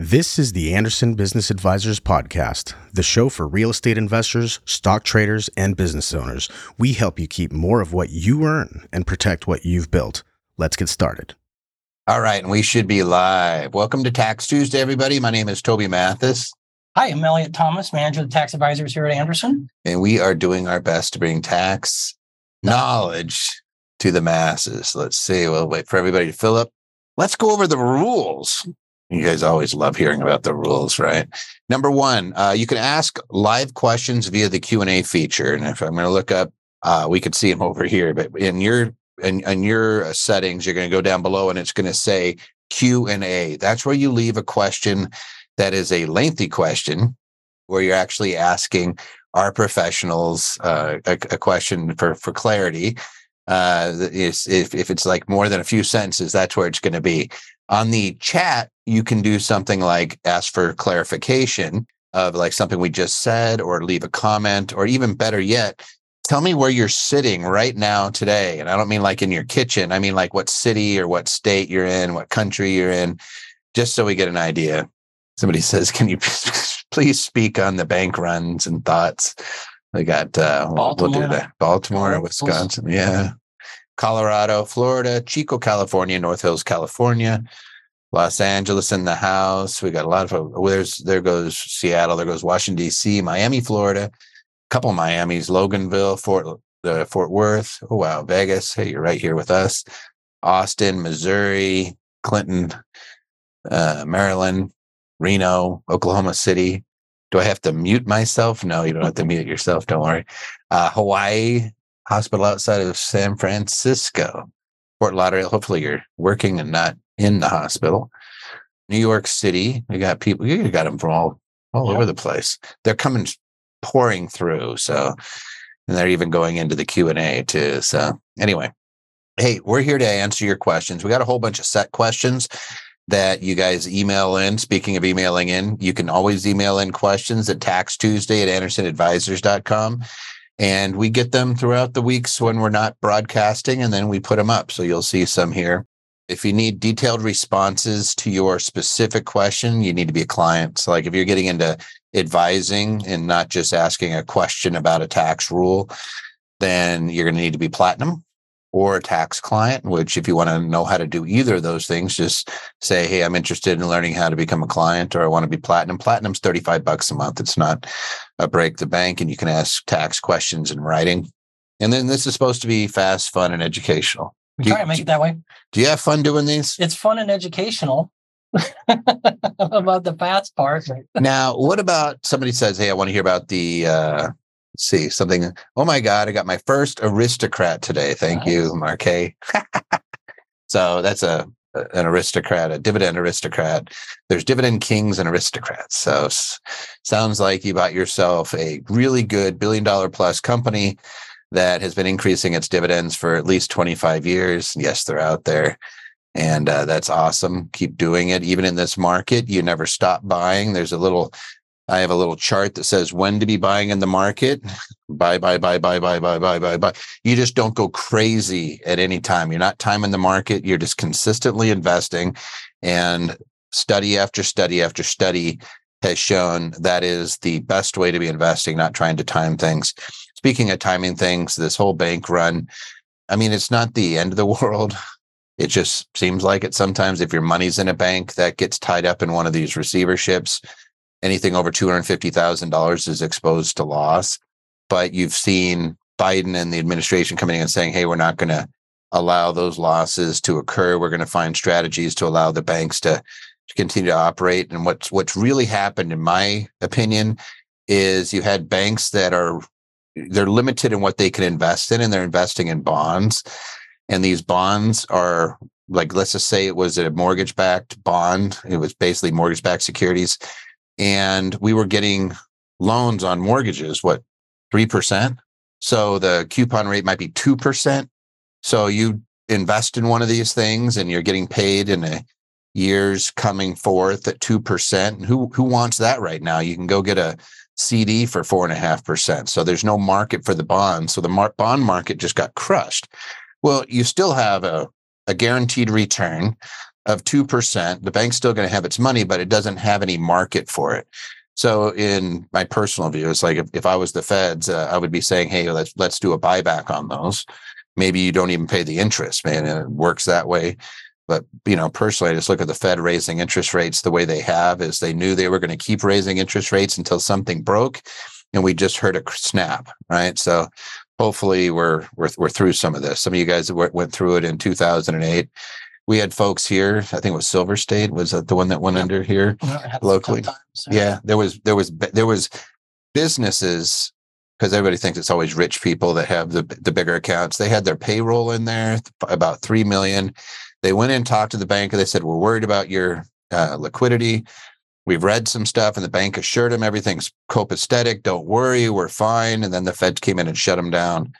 This is the Anderson Business Advisors Podcast, the show for real estate investors, stock traders, and business owners. We help you keep more of what you earn and protect what you've built. Let's get started. All right, and we should be live. Welcome to Tax Tuesday, everybody. My name is Toby Mathis. Hi, I'm Eliot Thomas, manager of the tax advisors here at Anderson. And we are doing our best to bring tax knowledge to the masses. Let's see. We'll wait for everybody to fill up. Let's go over the rules. You guys always love hearing about the rules, right? Number one, uh, you can ask live questions via the Q and A feature. And if I'm going to look up, uh, we could see them over here. But in your in, in your settings, you're going to go down below, and it's going to say Q and A. That's where you leave a question that is a lengthy question, where you're actually asking our professionals uh, a, a question for for clarity. Uh, if, if it's like more than a few sentences, that's where it's going to be. On the chat, you can do something like ask for clarification of like something we just said, or leave a comment, or even better yet, tell me where you're sitting right now today. And I don't mean like in your kitchen, I mean like what city or what state you're in, what country you're in, just so we get an idea. Somebody says, Can you please speak on the bank runs and thoughts? We got uh, Baltimore. we'll do that. Baltimore, Wisconsin. Yeah. Colorado, Florida, Chico, California, North Hills, California, Los Angeles in the house. We got a lot of there's there goes Seattle, there goes Washington D.C., Miami, Florida, a couple of Miami's, Loganville, Fort uh, Fort Worth. Oh wow, Vegas. Hey, you're right here with us. Austin, Missouri, Clinton, uh, Maryland, Reno, Oklahoma City. Do I have to mute myself? No, you don't have to mute yourself. Don't worry. Uh, Hawaii, hospital outside of San Francisco, Fort Lauderdale. Hopefully, you're working and not in the hospital. New York City, we got people. You got them from all all yeah. over the place. They're coming pouring through. So, and they're even going into the Q and A too. So, anyway, hey, we're here to answer your questions. We got a whole bunch of set questions that you guys email in. Speaking of emailing in, you can always email in questions at taxtuesday at andersonadvisors.com. And we get them throughout the weeks when we're not broadcasting, and then we put them up. So you'll see some here. If you need detailed responses to your specific question, you need to be a client. So, like if you're getting into advising and not just asking a question about a tax rule, then you're going to need to be platinum or a tax client, which if you want to know how to do either of those things, just say, Hey, I'm interested in learning how to become a client or I want to be platinum. Platinum's 35 bucks a month. It's not a break the bank and you can ask tax questions in writing. And then this is supposed to be fast, fun, and educational. We try to make it that way. Do you have fun doing these? It's fun and educational. about the fast part. now, what about somebody says, Hey, I want to hear about the uh see something. Oh my God, I got my first aristocrat today. Thank nice. you, Marquet. so that's a an aristocrat, a dividend aristocrat. There's dividend kings and aristocrats. So sounds like you bought yourself a really good billion dollar plus company that has been increasing its dividends for at least 25 years. Yes, they're out there. And uh, that's awesome. Keep doing it. Even in this market, you never stop buying. There's a little I have a little chart that says when to be buying in the market. Buy, buy, buy, buy, buy, buy, buy, buy, buy. You just don't go crazy at any time. You're not timing the market. You're just consistently investing. And study after study after study has shown that is the best way to be investing, not trying to time things. Speaking of timing things, this whole bank run, I mean, it's not the end of the world. It just seems like it sometimes if your money's in a bank that gets tied up in one of these receiverships anything over $250,000 is exposed to loss. But you've seen Biden and the administration coming in and saying, hey, we're not going to allow those losses to occur. We're going to find strategies to allow the banks to, to continue to operate. And what's what's really happened, in my opinion, is you had banks that are they're limited in what they can invest in, and they're investing in bonds. And these bonds are like, let's just say it was a mortgage backed bond. It was basically mortgage backed securities and we were getting loans on mortgages, what, 3%? So the coupon rate might be 2%. So you invest in one of these things and you're getting paid in a years coming forth at 2%. And who, who wants that right now? You can go get a CD for four and a half percent. So there's no market for the bond. So the mar- bond market just got crushed. Well, you still have a, a guaranteed return. Of 2%, the bank's still going to have its money, but it doesn't have any market for it. So in my personal view, it's like if, if I was the feds, uh, I would be saying, hey, let's let's do a buyback on those. Maybe you don't even pay the interest, man. It works that way. But you know, personally, I just look at the Fed raising interest rates the way they have is they knew they were going to keep raising interest rates until something broke, and we just heard a snap, right? So hopefully we're we're we're through some of this. Some of you guys went through it in 2008 we had folks here. I think it was Silver State was that the one that went yeah. under here locally. So. Yeah, there was there was there was businesses because everybody thinks it's always rich people that have the the bigger accounts. They had their payroll in there about three million. They went in talked to the bank and they said, "We're worried about your uh, liquidity. We've read some stuff, and the bank assured them everything's copacetic. Don't worry, we're fine." And then the Fed came in and shut them down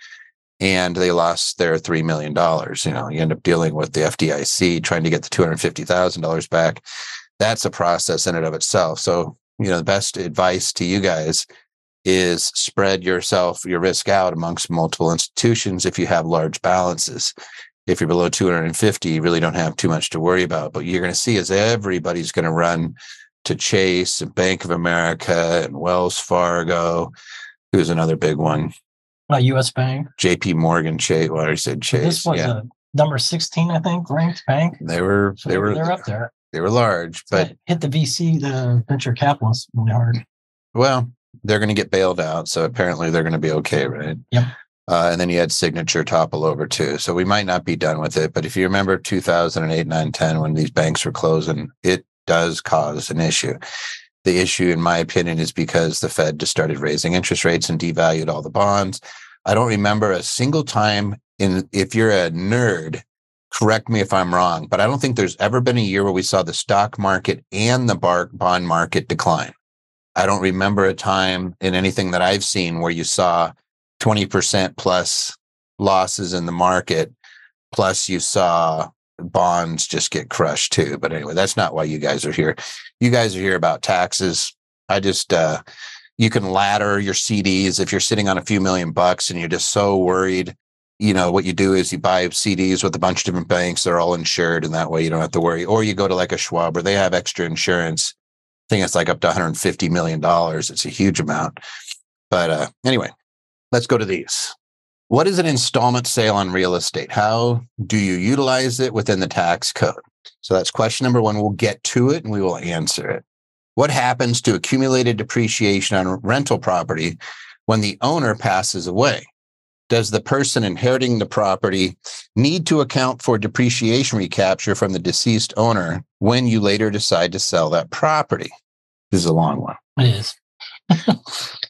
and they lost their $3 million. You know, you end up dealing with the FDIC trying to get the $250,000 back. That's a process in and of itself. So, you know, the best advice to you guys is spread yourself, your risk out amongst multiple institutions if you have large balances. If you're below 250, you really don't have too much to worry about. But you're going to see is everybody's going to run to Chase and Bank of America and Wells Fargo, who's another big one. Uh, U.S. Bank. J.P. Morgan Chase. Well, I said Chase. This was yeah. number sixteen, I think, ranked bank. They were. So they were. They're up there. They were large, but hit the VC, the venture capitalists, really hard. Well, they're going to get bailed out, so apparently they're going to be okay, right? Yep. Uh, and then you had signature topple over too. So we might not be done with it. But if you remember 2008, 9, 10, when these banks were closing, it does cause an issue. The issue, in my opinion, is because the Fed just started raising interest rates and devalued all the bonds. I don't remember a single time in, if you're a nerd, correct me if I'm wrong, but I don't think there's ever been a year where we saw the stock market and the bar, bond market decline. I don't remember a time in anything that I've seen where you saw 20% plus losses in the market, plus you saw bonds just get crushed too. But anyway, that's not why you guys are here. You guys are here about taxes. I just uh you can ladder your CDs if you're sitting on a few million bucks and you're just so worried. You know, what you do is you buy CDs with a bunch of different banks, they're all insured, and that way you don't have to worry. Or you go to like a Schwab where they have extra insurance. I think it's like up to 150 million dollars. It's a huge amount. But uh, anyway, let's go to these. What is an installment sale on real estate? How do you utilize it within the tax code? So that's question number one. We'll get to it and we will answer it. What happens to accumulated depreciation on rental property when the owner passes away? Does the person inheriting the property need to account for depreciation recapture from the deceased owner when you later decide to sell that property? This is a long one. It is.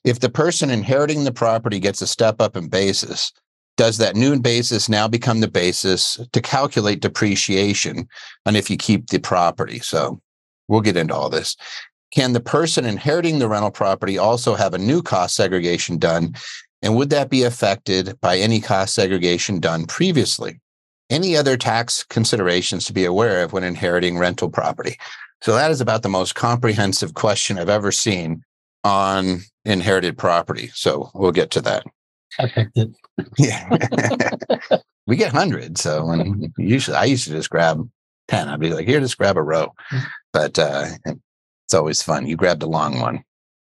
If the person inheriting the property gets a step up in basis, does that new basis now become the basis to calculate depreciation and if you keep the property? So we'll get into all this. Can the person inheriting the rental property also have a new cost segregation done? And would that be affected by any cost segregation done previously? Any other tax considerations to be aware of when inheriting rental property? So that is about the most comprehensive question I've ever seen on inherited property. So we'll get to that. I picked it. yeah. we get hundreds. So when usually I used to just grab 10. I'd be like, here, just grab a row. Mm-hmm. But uh, it's always fun. You grabbed a long one.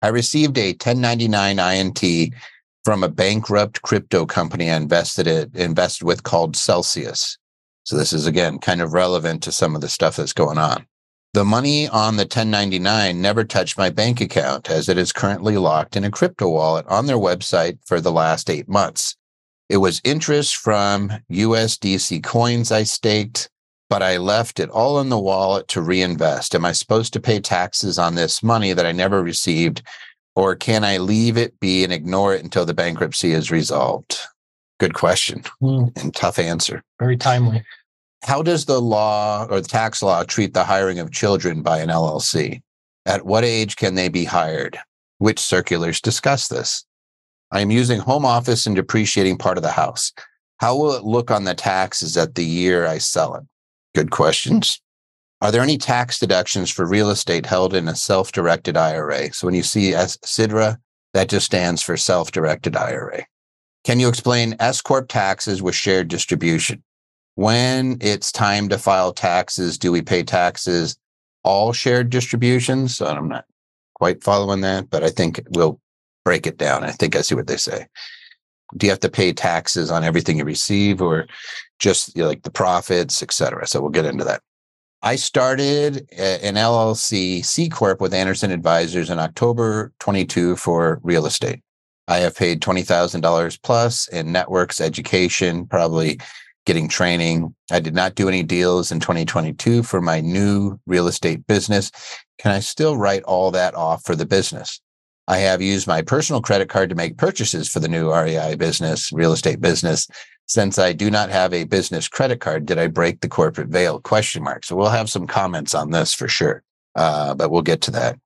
I received a 1099 INT from a bankrupt crypto company I invested it invested with called Celsius. So this is again kind of relevant to some of the stuff that's going on. The money on the 1099 never touched my bank account as it is currently locked in a crypto wallet on their website for the last eight months. It was interest from USDC coins I staked, but I left it all in the wallet to reinvest. Am I supposed to pay taxes on this money that I never received? Or can I leave it be and ignore it until the bankruptcy is resolved? Good question mm. and tough answer. Very timely how does the law or the tax law treat the hiring of children by an LLC? At what age can they be hired? Which circulars discuss this? I am using home office and depreciating part of the house. How will it look on the taxes at the year I sell it? Good questions. Are there any tax deductions for real estate held in a self directed IRA? So when you see SIDRA, that just stands for self directed IRA. Can you explain S Corp taxes with shared distribution? When it's time to file taxes, do we pay taxes all shared distributions? So I'm not quite following that, but I think we'll break it down. I think I see what they say. Do you have to pay taxes on everything you receive or just you know, like the profits, et cetera? So we'll get into that. I started uh, an LLC C Corp with Anderson Advisors in October 22 for real estate. I have paid $20,000 plus in networks, education, probably getting training. I did not do any deals in 2022 for my new real estate business. Can I still write all that off for the business? I have used my personal credit card to make purchases for the new REI business, real estate business. Since I do not have a business credit card, did I break the corporate veil? Question mark. So we'll have some comments on this for sure, uh, but we'll get to that.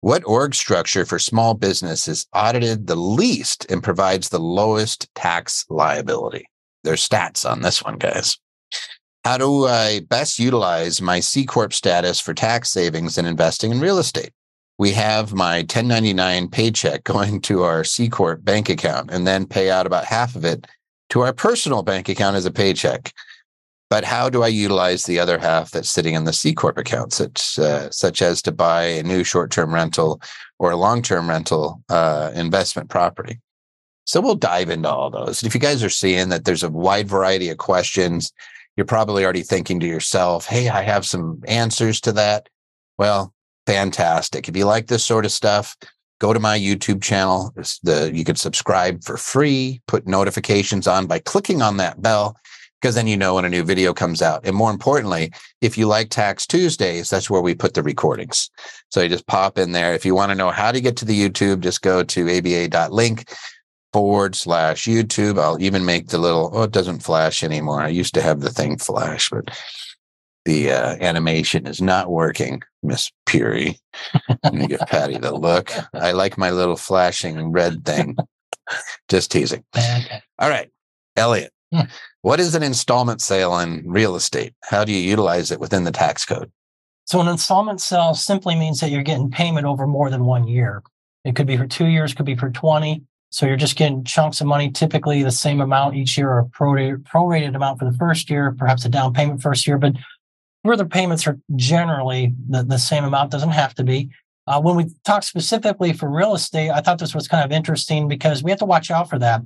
What org structure for small business is audited the least and provides the lowest tax liability? There's stats on this one, guys. How do I best utilize my C Corp status for tax savings and investing in real estate? We have my 1099 paycheck going to our C Corp bank account and then pay out about half of it to our personal bank account as a paycheck. But how do I utilize the other half that's sitting in the C Corp account, such, uh, such as to buy a new short term rental or a long term rental uh, investment property? So we'll dive into all those. And if you guys are seeing that there's a wide variety of questions, you're probably already thinking to yourself, hey, I have some answers to that. Well, fantastic. If you like this sort of stuff, go to my YouTube channel. the you can subscribe for free, put notifications on by clicking on that bell because then you know when a new video comes out. And more importantly, if you like Tax Tuesdays, that's where we put the recordings. So you just pop in there. If you want to know how to get to the YouTube, just go to aba.link forward slash YouTube. I'll even make the little, oh, it doesn't flash anymore. I used to have the thing flash, but the uh, animation is not working, Miss Puri. Let me give Patty the look. I like my little flashing red thing. Just teasing. All right, Eliot. Hmm. What is an installment sale in real estate? How do you utilize it within the tax code? So, an installment sale simply means that you're getting payment over more than one year. It could be for two years, could be for 20. So you're just getting chunks of money, typically the same amount each year or prorated, prorated amount for the first year, perhaps a down payment first year, but further payments are generally the, the same amount, doesn't have to be. Uh, when we talk specifically for real estate, I thought this was kind of interesting because we have to watch out for that.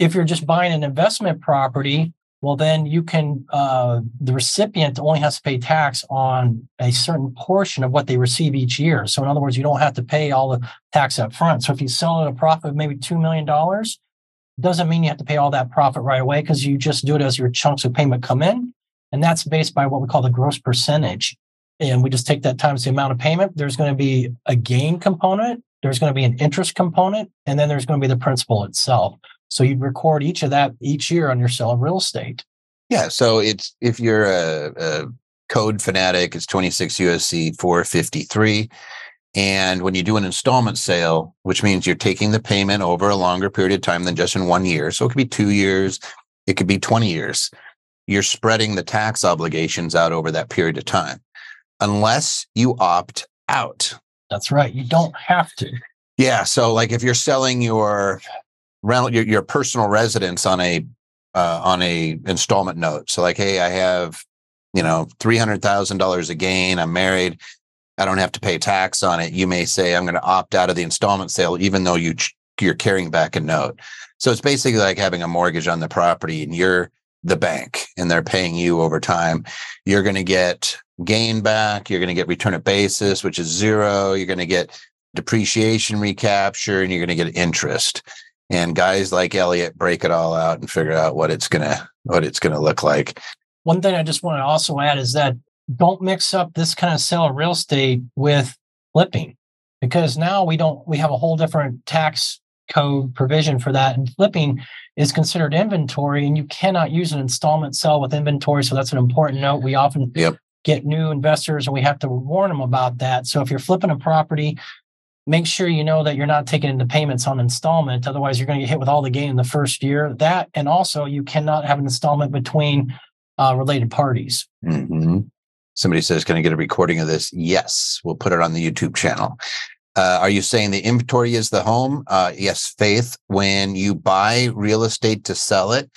If you're just buying an investment property, well, then you can, uh, the recipient only has to pay tax on a certain portion of what they receive each year. So, in other words, you don't have to pay all the tax up front. So, if you sell at a profit of maybe $2 million, doesn't mean you have to pay all that profit right away because you just do it as your chunks of payment come in. And that's based by what we call the gross percentage. And we just take that times the amount of payment. There's going to be a gain component, there's going to be an interest component, and then there's going to be the principal itself. So you'd record each of that each year on your sale of real estate. Yeah. So it's if you're a, a code fanatic, it's 26 USC 453. And when you do an installment sale, which means you're taking the payment over a longer period of time than just in one year. So it could be two years, it could be 20 years. You're spreading the tax obligations out over that period of time, unless you opt out. That's right. You don't have to. Yeah. So, like if you're selling your rental your, your personal residence on a uh, on a installment note. So like, hey, I have you know three hundred thousand dollars a gain. I'm married. I don't have to pay tax on it. You may say I'm going to opt out of the installment sale, even though you you're carrying back a note. So it's basically like having a mortgage on the property, and you're the bank, and they're paying you over time. You're going to get gain back. You're going to get return of basis, which is zero. You're going to get depreciation recapture, and you're going to get interest and guys like Eliot break it all out and figure out what it's gonna what it's gonna look like. One thing I just want to also add is that don't mix up this kind of sale of real estate with flipping because now we don't we have a whole different tax code provision for that and flipping is considered inventory and you cannot use an installment sell with inventory so that's an important note we often yep. get new investors and we have to warn them about that so if you're flipping a property make sure you know that you're not taking into payments on installment. Otherwise, you're going to get hit with all the gain in the first year. That, and also you cannot have an installment between uh, related parties. Mm-hmm. Somebody says, Can I get a recording of this? Yes, we'll put it on the YouTube channel. Uh, are you saying the inventory is the home? Uh, yes, Faith. When you buy real estate to sell it,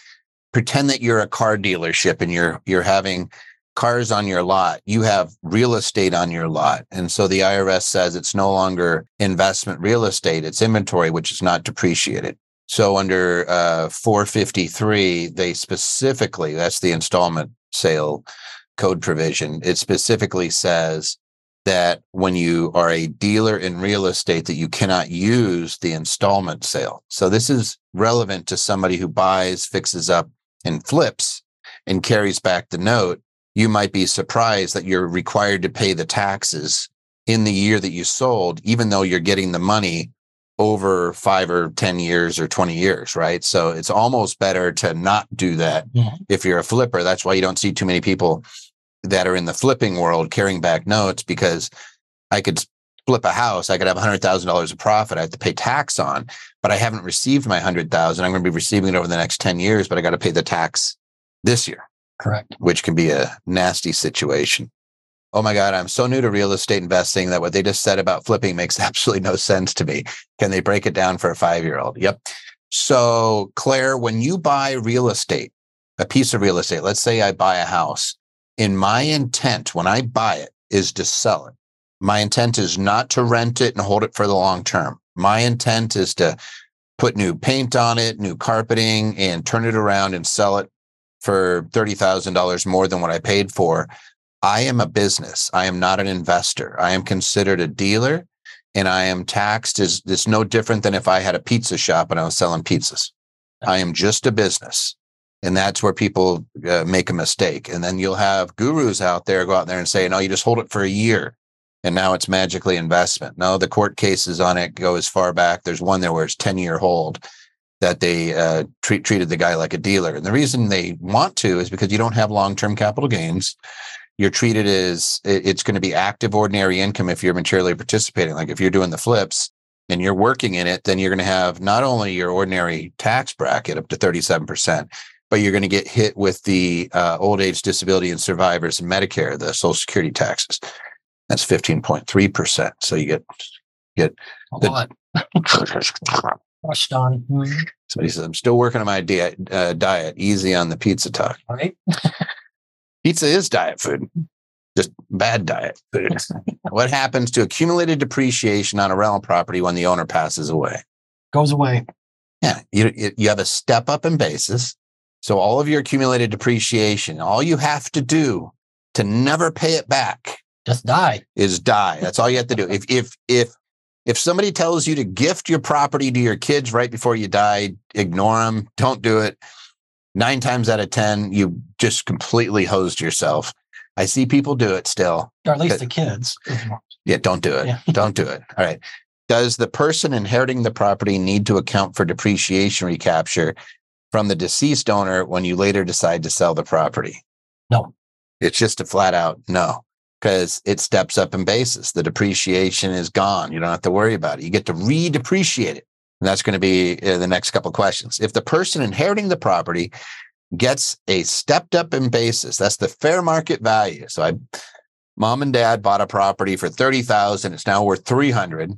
pretend that you're a car dealership and you're you're having cars on your lot. You have real estate on your lot. And so the IRS says it's no longer investment real estate, it's inventory, which is not depreciated. So under uh, 453, they specifically, that's the installment sale code provision, it specifically says that when you are a dealer in real estate that you cannot use the installment sale. So this is relevant to somebody who buys, fixes up and flips and carries back the note. You might be surprised that you're required to pay the taxes in the year that you sold, even though you're getting the money over five or 10 years or 20 years, right? So it's almost better to not do that Yeah. if you're a flipper. That's why you don't see too many people that are in the flipping world carrying back notes because I could flip a house, I could have $100,000 of profit I have to pay tax on, but I haven't received my 100,000. I'm going to be receiving it over the next 10 years, but I got to pay the tax this year, Correct. which can be a nasty situation. Oh my God, I'm so new to real estate investing that what they just said about flipping makes absolutely no sense to me. Can they break it down for a five year old? Yep. So, Claire, when you buy real estate, a piece of real estate, let's say I buy a house, in my intent when I buy it is to sell it. My intent is not to rent it and hold it for the long term. My intent is to put new paint on it, new carpeting, and turn it around and sell it for $30,000 more than what I paid for. I am a business. I am not an investor. I am considered a dealer and I am taxed as it's no different than if I had a pizza shop and I was selling pizzas. I am just a business. And that's where people uh, make a mistake. And then you'll have gurus out there go out there and say, no, you just hold it for a year and now it's magically investment. No, the court cases on it go as far back. There's one there where it's 10 year hold that they uh, treat, treated the guy like a dealer. And the reason they want to is because you don't have long term capital gains. You're treated as it's going to be active ordinary income if you're materially participating. Like if you're doing the flips and you're working in it, then you're going to have not only your ordinary tax bracket up to 37%, but you're going to get hit with the uh, old age disability and survivors and Medicare, the Social Security taxes. That's 15.3%. So you get A The- lot. Crushed on. Mhm. Somebody says, I'm still working on my diet, uh, diet. Easy on the pizza talk. Right? Pizza is diet food, just bad diet food. what happens to accumulated depreciation on a rental property when the owner passes away? Goes away. Yeah, you, you- you have a step up in basis. So all of your accumulated depreciation, all you have to do to never pay it back Just die. is die. That's all you have to do. If if if if somebody tells you to gift your property to your kids right before you die, ignore them. Don't do it. Nine times out of ten, you just completely hosed yourself. I see people do it still. Or at least the kids. Yeah, don't do it. Yeah. don't do it. All right. Does the person inheriting the property need to account for depreciation recapture from the deceased owner when you later decide to sell the property? No. It's just a flat out no, because it steps up in basis. The depreciation is gone. You don't have to worry about it. You get to redepreciate it. And that's going to be uh, the next couple of questions. If the person inheriting the property gets a stepped up in basis, that's the fair market value. So I, mom and dad bought a property for 30,000. It's now worth 300.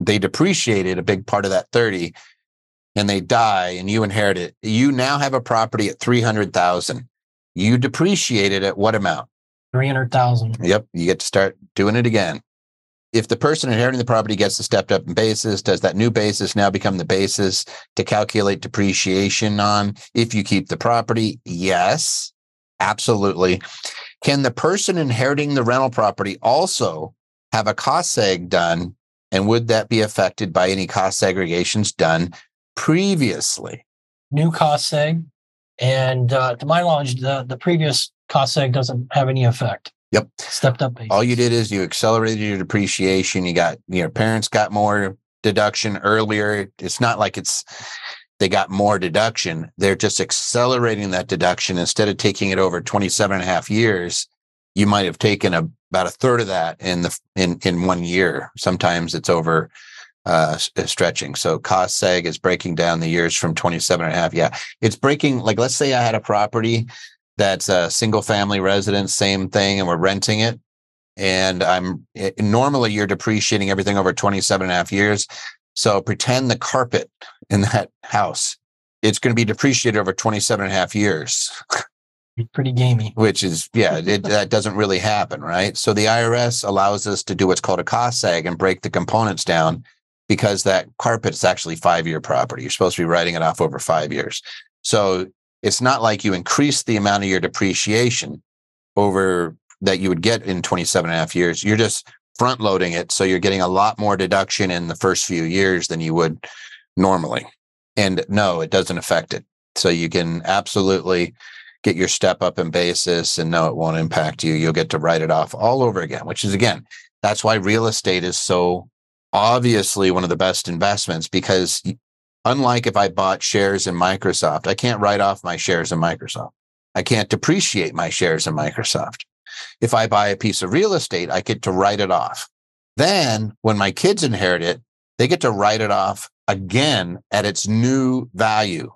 They depreciated a big part of that 30 and they die and you inherit it. You now have a property at 300,000. You depreciate it at what amount? 300,000. Yep. You get to start doing it again. If the person inheriting the property gets the stepped up in basis, does that new basis now become the basis to calculate depreciation on if you keep the property? Yes, absolutely. Can the person inheriting the rental property also have a cost seg done? And would that be affected by any cost segregations done previously? New cost seg. And uh, to my knowledge, the, the previous cost seg doesn't have any effect. Yep. Stepped up. basis. All you did is you accelerated your depreciation. You got your parents got more deduction earlier. It's not like it's they got more deduction. They're just accelerating that deduction instead of taking it over 27 and a half years. You might have taken a, about a third of that in the in in one year. Sometimes it's over uh uh, stretching. So cost seg is breaking down the years from 27 and a half. Yeah. It's breaking like let's say I had a property that's a single family residence, same thing, and we're renting it. And I'm it, normally you're depreciating everything over 27 and a half years. So pretend the carpet in that house it's going to be depreciated over 27 and a half years, Pretty gamey. which is, yeah, it, that doesn't really happen, right? So the IRS allows us to do what's called a cost seg and break the components down because that carpet's actually five year property. You're supposed to be writing it off over five years. So it's not like you increase the amount of your depreciation over that you would get in 27 and a half years. You're just front loading it. So you're getting a lot more deduction in the first few years than you would normally. And no, it doesn't affect it. So you can absolutely get your step up in basis and no, it won't impact you. You'll get to write it off all over again, which is again, that's why real estate is so obviously one of the best investments because unlike if I bought shares in Microsoft, I can't write off my shares in Microsoft. I can't depreciate my shares in Microsoft. If I buy a piece of real estate, I get to write it off. Then when my kids inherit it, they get to write it off again at its new value.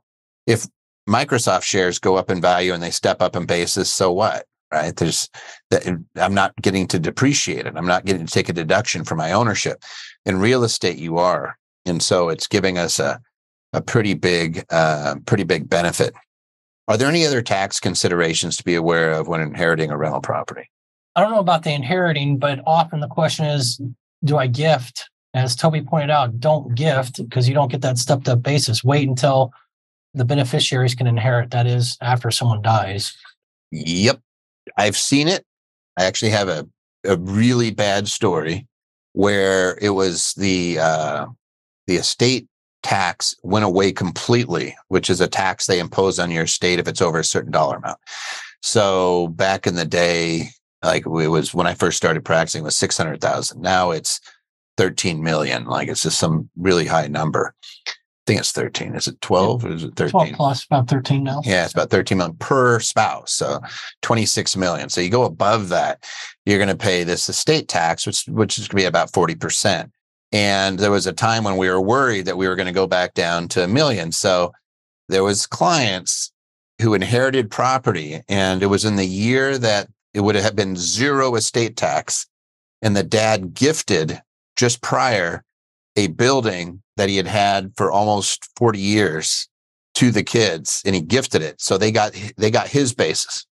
If Microsoft shares go up in value and they step up in basis, so what? Right? There's that I'm not getting to depreciate it. I'm not getting to take a deduction for my ownership. In real estate, you are. And so it's giving us a a pretty big, uh, pretty big benefit. Are there any other tax considerations to be aware of when inheriting a rental property? I don't know about the inheriting, but often the question is, do I gift? As Toby pointed out, don't gift because you don't get that stepped up basis. Wait until the beneficiaries can inherit. That is after someone dies. Yep. I've seen it. I actually have a, a really bad story where it was the uh, the estate tax went away completely, which is a tax they impose on your state if it's over a certain dollar amount. So back in the day, like it was when I first started practicing, was 600,000. Now it's 13 million. Like it's just some really high number. I think it's 13. Is it 12 or is it 13? 12 plus about 13 now. Yeah, it's about 13 million per spouse. So 26 million. So you go above that, you're going to pay this estate tax, which, which is going to be about 40%. And there was a time when we were worried that we were going to go back down to a million. So there was clients who inherited property and it was in the year that it would have been zero estate tax. And the dad gifted just prior a building that he had had for almost 40 years to the kids and he gifted it. So they got, they got his basis.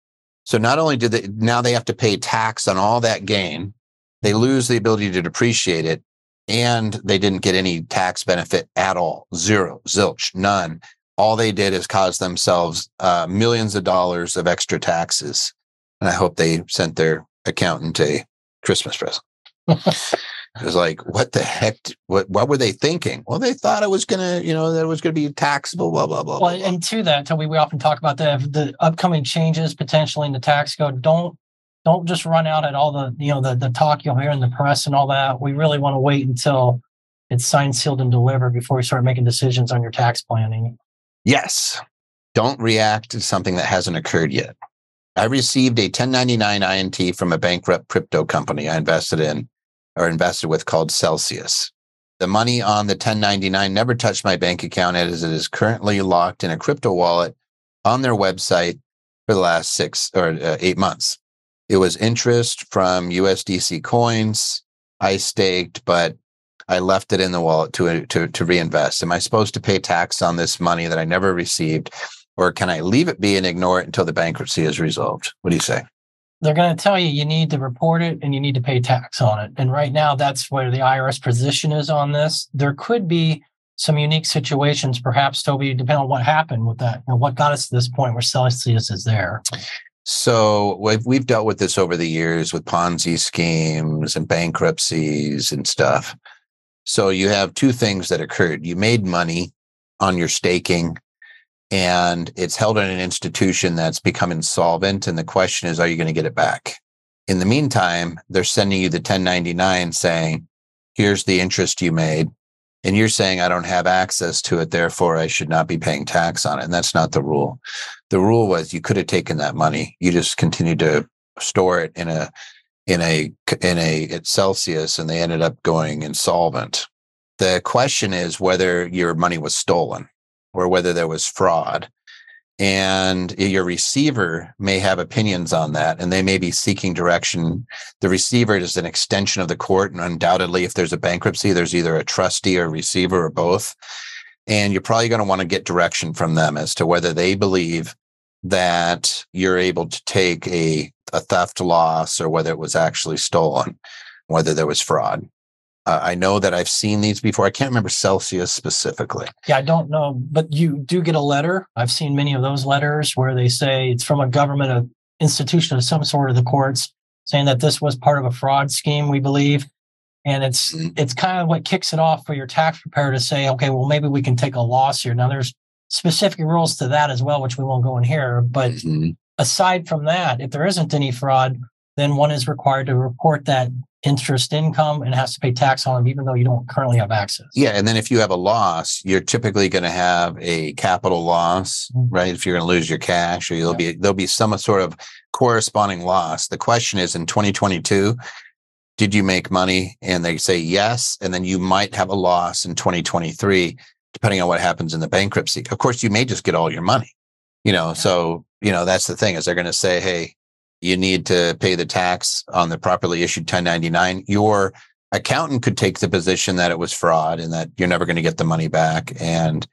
So not only did they, now they have to pay tax on all that gain, they lose the ability to depreciate it and they didn't get any tax benefit at all. Zero, zilch, none. All they did is cause themselves uh, millions of dollars of extra taxes. And I hope they sent their accountant a Christmas present. it was like, what the heck? What what were they thinking? Well, they thought it was gonna, you know, that it was gonna be taxable, blah blah blah. Well, blah. and to that, Toby, we often talk about the the upcoming changes potentially in the tax code. Don't don't just run out at all the you know the the talk you'll hear in the press and all that. We really want to wait until it's signed, sealed, and delivered before we start making decisions on your tax planning. Yes. Don't react to something that hasn't occurred yet. I received a 1099 INT from a bankrupt crypto company I invested in or invested with called Celsius. The money on the 1099 never touched my bank account as it is currently locked in a crypto wallet on their website for the last six or uh, eight months. It was interest from USDC coins. I staked, but I left it in the wallet to, to, to reinvest. Am I supposed to pay tax on this money that I never received? Or can I leave it be and ignore it until the bankruptcy is resolved? What do you say? They're going to tell you you need to report it and you need to pay tax on it. And right now, that's where the IRS position is on this. There could be some unique situations, perhaps, Toby, depending on what happened with that and what got us to this point where Celsius is there. So we've, we've dealt with this over the years with Ponzi schemes and bankruptcies and stuff. So you have two things that occurred. You made money on your staking and it's held in an institution that's become insolvent. And the question is, are you going to get it back? In the meantime, they're sending you the 1099 saying, here's the interest you made. And you're saying, I don't have access to it. Therefore, I should not be paying tax on it. And that's not the rule. The rule was you could have taken that money. You just continued to store it in a, in a, in a, at Celsius and they ended up going insolvent. The question is whether your money was stolen or whether there was fraud. And your receiver may have opinions on that, and they may be seeking direction. The receiver is an extension of the court, and undoubtedly, if there's a bankruptcy, there's either a trustee or a receiver or both. And you're probably going to want to get direction from them as to whether they believe that you're able to take a, a theft loss or whether it was actually stolen, whether there was fraud. Uh, I know that I've seen these before. I can't remember Celsius specifically. Yeah, I don't know, but you do get a letter. I've seen many of those letters where they say it's from a government institution of some sort of the courts saying that this was part of a fraud scheme, we believe. And it's mm-hmm. it's kind of what kicks it off for your tax preparer to say, okay, well, maybe we can take a loss here. Now there's specific rules to that as well, which we won't go in here. But mm-hmm. aside from that, if there isn't any fraud, then one is required to report that interest income and has to pay tax on them, even though you don't currently have access. Yeah. And then if you have a loss, you're typically going to have a capital loss, mm-hmm. right? If you're going to lose your cash or you'll yeah. be, there'll be some sort of corresponding loss. The question is in 2022, did you make money? And they say yes. And then you might have a loss in 2023, depending on what happens in the bankruptcy. Of course, you may just get all your money, you know, yeah. so, you know, that's the thing is they're going to say, Hey, you need to pay the tax on the properly issued 1099. Your accountant could take the position that it was fraud and that you're never going to get the money back and,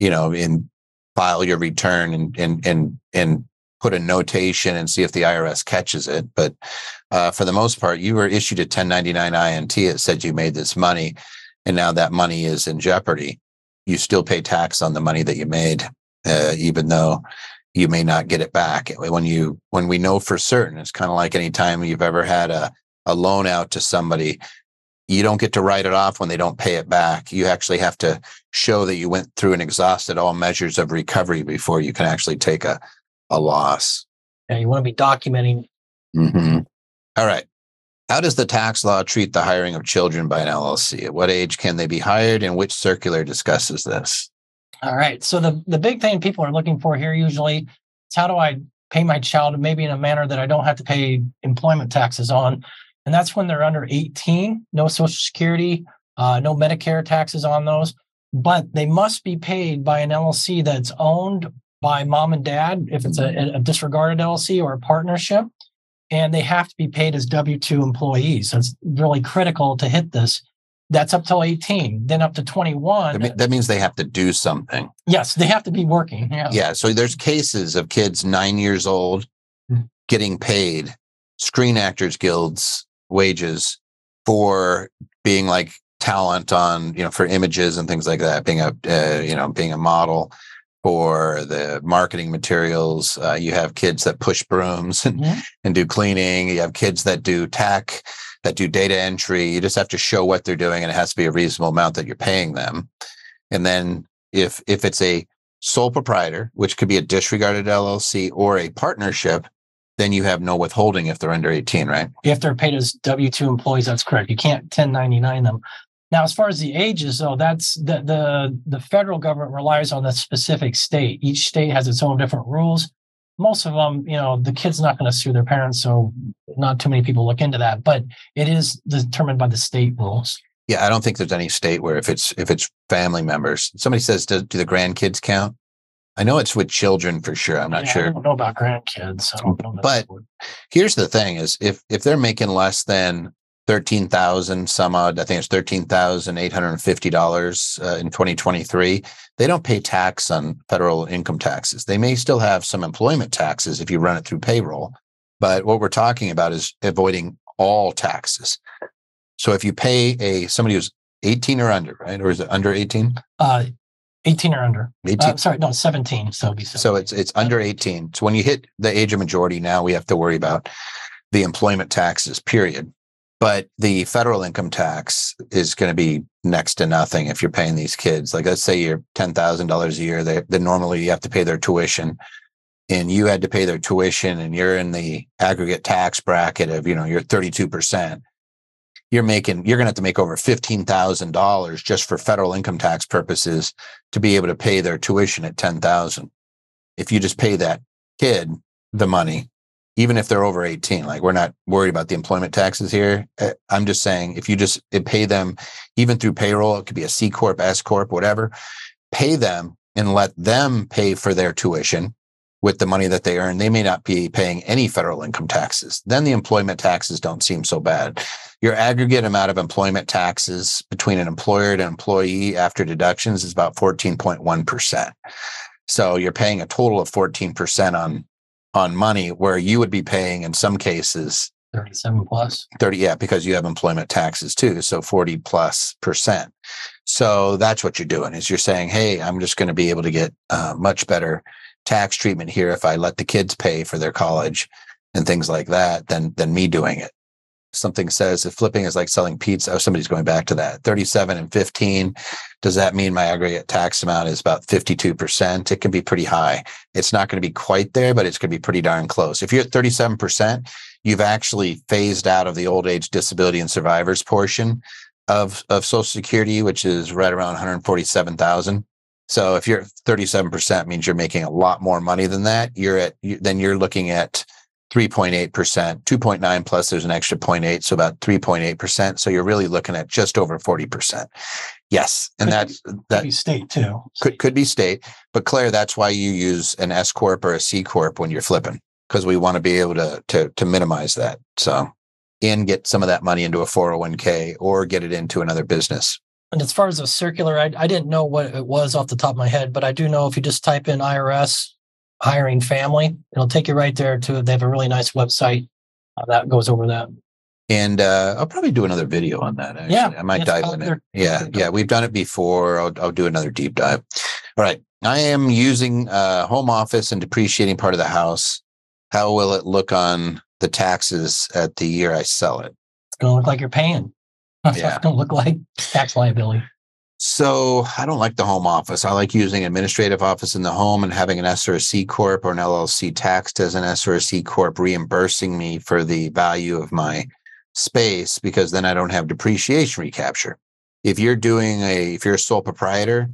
you know, in file your return and, and, and, and put a notation and see if the IRS catches it. But uh, for the most part, you were issued a 1099 INT. It said you made this money and now that money is in jeopardy. You still pay tax on the money that you made, uh, even though you may not get it back. When you when we know for certain it's kind of like any time you've ever had a, a loan out to somebody you don't get to write it off when they don't pay it back. You actually have to show that you went through and exhausted all measures of recovery before you can actually take a, a loss. Yeah you want to be documenting. Mm-hmm. all right. How does the tax law treat the hiring of children by an llc at what age can they be hired and which circular discusses this all right. So the the big thing people are looking for here usually is how do I pay my child maybe in a manner that I don't have to pay employment taxes on, and that's when they're under 18, no Social Security, uh, no Medicare taxes on those, but they must be paid by an LLC that's owned by mom and dad if it's a, a disregarded LLC or a partnership, and they have to be paid as W two employees. So it's really critical to hit this that's up till 18. Then up to 21. That means they have to do something. Yes, they have to be working. Yeah. Yeah. So there's cases of kids nine years old mm-hmm. getting paid Screen Actors Guild's wages for being like talent on, you know, for images and things like that, being a, uh, you know, being a model for the marketing materials. Uh, you have kids that push brooms and, mm-hmm. and do cleaning. You have kids that do tech that do data entry. You just have to show what they're doing and it has to be a reasonable amount that you're paying them. And then if if it's a sole proprietor, which could be a disregarded LLC or a partnership, then you have no withholding if they're under 18, right? If they're paid as W 2 employees, that's correct. You can't 1099 them. Now, as far as the ages, though, that's the, the the federal government relies on the specific state. Each state has its own different rules most of them, you know, the kid's not going to sue their parents, so not too many people look into that. But it is determined by the state rules. Yeah, I don't think there's any state where if it's if it's family members, somebody says, do, do the grandkids count? I know it's with children for sure. I'm not yeah, sure. I don't know about grandkids. but here's the thing: is if if they're making less than thirteen thousand some odd, I think it's thirteen thousand eight hundred and fifty dollars uh, in 2023 they don't pay tax on federal income taxes. They may still have some employment taxes if you run it through payroll, but what we're talking about is avoiding all taxes. So if you pay a somebody who's 18 or under, right? Or is it under 18? Uh 18 or under. 18. Uh, sorry, no, 17. So be 17. So it's it's under 18. So when you hit the age of majority, now we have to worry about the employment taxes, period. But the federal income tax is going to be next to nothing if you're paying these kids. Like, let's say you're $10,000 a year, they, then normally you have to pay their tuition and you had to pay their tuition and you're in the aggregate tax bracket of, you know, you're 32%. You're making, you're going to have to make over $15,000 just for federal income tax purposes to be able to pay their tuition at 10,000. If you just pay that kid the money, even if they're over 18 like we're not worried about the employment taxes here uh, i'm just saying if you just pay them even through payroll it could be a c corp s corp whatever pay them and let them pay for their tuition with the money that they earn, they may not be paying any federal income taxes. Then the employment taxes don't seem so bad. Your aggregate amount of employment taxes between an employer and an employee after deductions is about 14.1%. So you're paying a total of 14% on on money where you would be paying in some cases 37 30 yeah because you have employment taxes too so 40 plus percent so that's what you're doing is you're saying hey i'm just going to be able to get uh, much better tax treatment here if I let the kids pay for their college and things like that than than me doing it. Something says if flipping is like selling pizza, oh, somebody's going back to that. 37 and 15. Does that mean my aggregate tax amount is about 52%? It can be pretty high. It's not going to be quite there, but it's going to be pretty darn close. If you're at 37%, you've actually phased out of the old age disability and survivors portion of, of Social Security, which is right around 147,000. So if you're 37% means you're making a lot more money than that. You're at, then you're looking at 3.8%, 2.9 plus there's an extra 0.8. So about 3.8%. So you're really looking at just over 40%. Yes. And Could that's, Could that be state too. could, could be state, but Claire, that's why you use an S corp or a C corp when you're flipping because we want to be able to, to, to minimize that. So, and get some of that money into a 401k or get it into another business. And as far as a circular, I, I didn't know what it was off the top of my head, but I do know if you just type in IRS hiring family, it'll take you right there to. They have a really nice website uh, that goes over that. And uh, I'll probably do another video on that. Actually. Yeah, I might dive in it. Yeah, yeah, we've done it before. I'll, I'll do another deep dive. All right, I am using uh, home office and depreciating part of the house. How will it look on the taxes at the year I sell it? It's going to look like you're paying. Yeah. it's going to look like tax liability. So I don't like the home office. I like using administrative office in the home and having an S or a C corp or an LLC taxed as an S or a C corp reimbursing me for the value of my space because then I don't have depreciation recapture. If you're doing a if you're a sole proprietor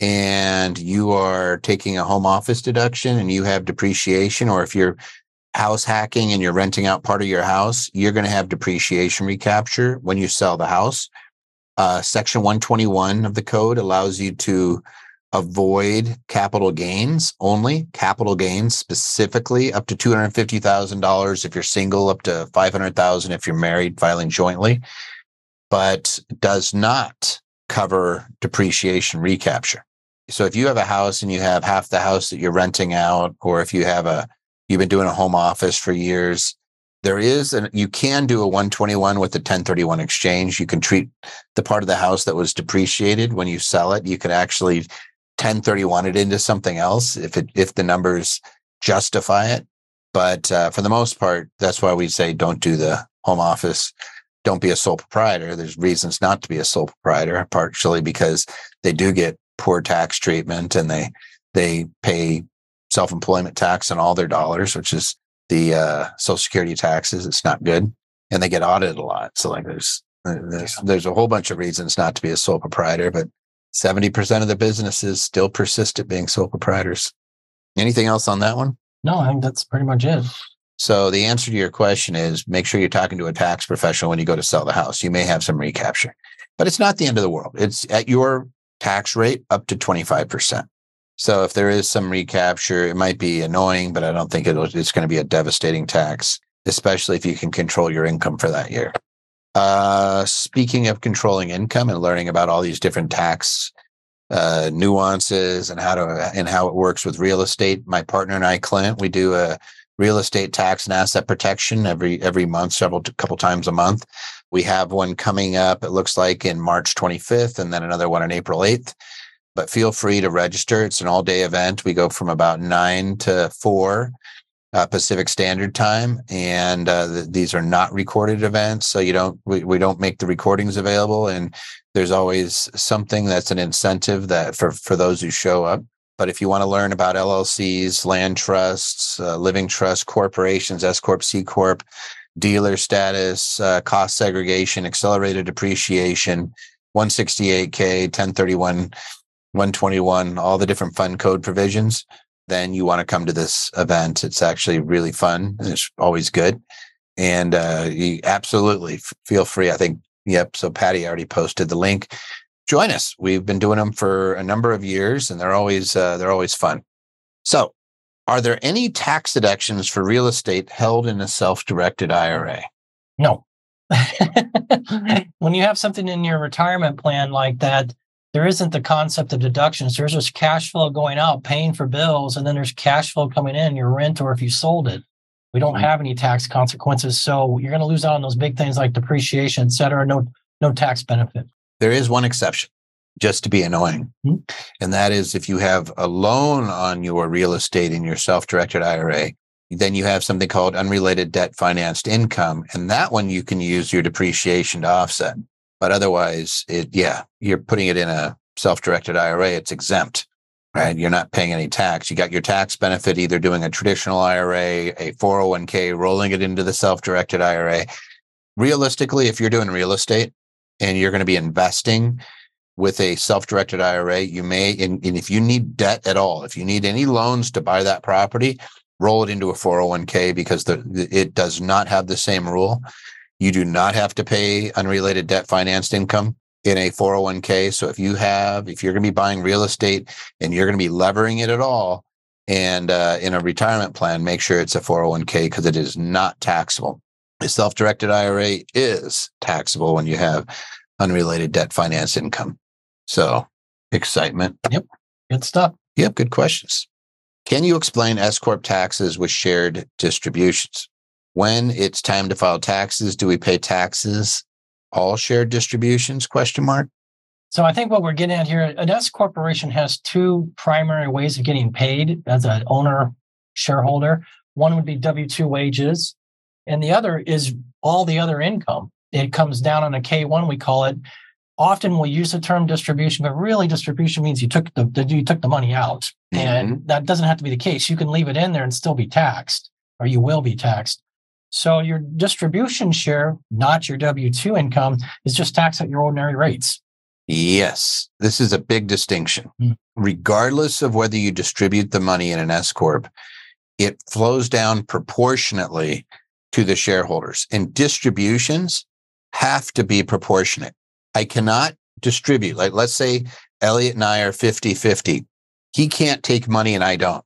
and you are taking a home office deduction and you have depreciation or if you're house hacking and you're renting out part of your house, you're going to have depreciation recapture when you sell the house uh, section 121 of the code allows you to avoid capital gains only capital gains specifically up to $250000 if you're single up to 500000 if you're married filing jointly but does not cover depreciation recapture. So if you have a house and you have half the house that you're renting out or if you have a you've been doing a home office for years there is and you can do a 121 with a 1031 exchange. You can treat the part of the house that was depreciated when you sell it. You can actually 1031 it into something else if it if the numbers justify it. But uh, for the most part that's why we say don't do the home office. Don't be a sole proprietor. There's reasons not to be a sole proprietor partially because they do get poor tax treatment and they they pay self-employment tax on all their dollars which is the uh, social security taxes it's not good and they get audited a lot. So like there's there's, there's a whole bunch of reasons not to be a sole proprietor but 70% of the businesses still persist at being sole proprietors. Anything else on that one? No, I think that's pretty much it. so the answer to your question is make sure you're talking to a tax professional when you go to sell the house. You may have some recapture but it's not the end of the world. It's at your tax rate up to 25% so if there is some recapture, it might be annoying, but I don't think it's going to be a devastating tax, especially if you can control your income for that year. Uh, speaking of controlling income and learning about all these different tax uh, nuances and how to and how it works with real estate, my partner and I, Clint, we do a real estate tax and asset protection every every month, several couple times a month. We have one coming up. It looks like in March 25th, and then another one on April 8th but feel free to register. It's an all day event. We go from about nine to four uh, Pacific Standard Time, and uh, th- these are not recorded events, so you don't we, we don't make the recordings available. And there's always something that's an incentive that for for those who show up. But if you want to learn about LLCs, land trusts, uh, living trust corporations, S corp, C corp, dealer status, uh, cost segregation, accelerated depreciation, 168k, 1031 121, all the different fund code provisions, then you want to come to this event. It's actually really fun. It's always good. And uh, you absolutely feel free. I think, yep. So Patty already posted the link. Join us. We've been doing them for a number of years and they're always, uh, they're always fun. So Are there any tax deductions for real estate held in a self directed IRA? No. when you have something in your retirement plan like that, there isn't the concept of deductions. There's just cash flow going out, paying for bills, and then there's cash flow coming in, your rent, or if you sold it. We don't Mhm. have any tax consequences. So you're going to lose out on those big things like depreciation, et cetera. No, no tax benefit. There is one exception, just to be annoying. Hmm. And that is if you have a loan on your real estate in your self directed IRA, then you have something called unrelated debt financed income. And that one you can use your depreciation to offset. But otherwise, it, yeah, you're putting it in a self directed IRA, it's exempt, right? You're not paying any tax. You got your tax benefit either doing a traditional IRA, a 401k, rolling it into the self directed IRA. Realistically, if you're doing real estate and you're going to be investing, with a self-directed IRA, you may, and, and if you need debt at all, if you need any loans to buy that property, roll it into a 401k because the- it does not have the same rule. You do not have to pay unrelated debt financed income in a 401k. So if you have, if you're going to be buying real estate and you're going to be levering it at all, and uh, in a retirement plan, make sure it's a 401k because it is not taxable. A self-directed IRA is taxable when you have unrelated debt finance income. So excitement. Yep. Good stuff. Yep, good questions. Can you explain S corp taxes with shared distributions? When it's time to file taxes, do we pay taxes all shared distributions? Question mark. So I think what we're getting at here, an S corporation has two primary ways of getting paid as an owner shareholder. One would be W two wages, and the other is all the other income. It comes down on a K one, we call it. Often we'll use the term distribution, but really distribution means you took the, the you took the money out, and mm-hmm. that doesn't have to be the case. You can leave it in there and still be taxed, or you will be taxed. So your distribution share, not your W two income, is just taxed at your ordinary rates. Yes, this is a big distinction. Hmm. Regardless of whether you distribute the money in an S corp, it flows down proportionately to the shareholders. And distributions have to be proportionate. I cannot distribute, like let's say Eliot and I are 50 50. He can't take money and I don't.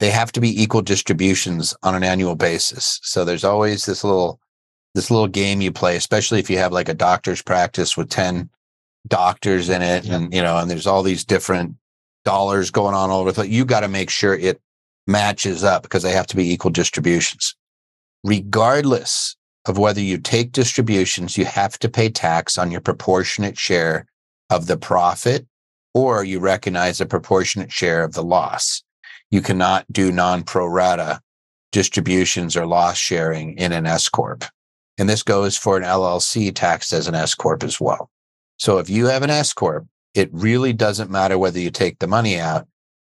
They have to be equal distributions on an annual basis. So there's always this little this little game you play, especially if you have like a doctor's practice with 10 doctors in it Yeah. and you know and there's all these different dollars going on all over the. You got to make sure it matches up because they have to be equal distributions. Regardless of whether you take distributions, you have to pay tax on your proportionate share of the profit or you recognize a proportionate share of the loss. You cannot do non pro rata distributions or loss sharing in an S corp. And this goes for an LLC taxed as an S corp as well. So if you have an S corp, it really doesn't matter whether you take the money out.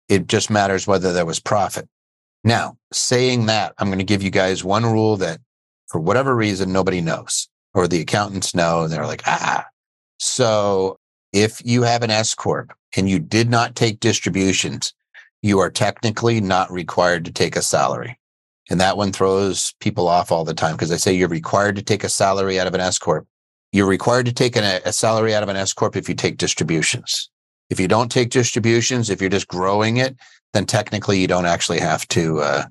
It just matters whether there was profit. Now, saying that, I'm going to give you guys one rule that for whatever reason, nobody knows, or the accountants know, and they're like, ah. So if you have an S Corp and you did not take distributions, you are technically not required to take a salary. And that one throws people off all the time because they say you're required to take a salary out of an S Corp. You're required to take an, a salary out of an S Corp if you take distributions. If you don't take distributions, if you're just growing it, then technically you don't actually have to, uh,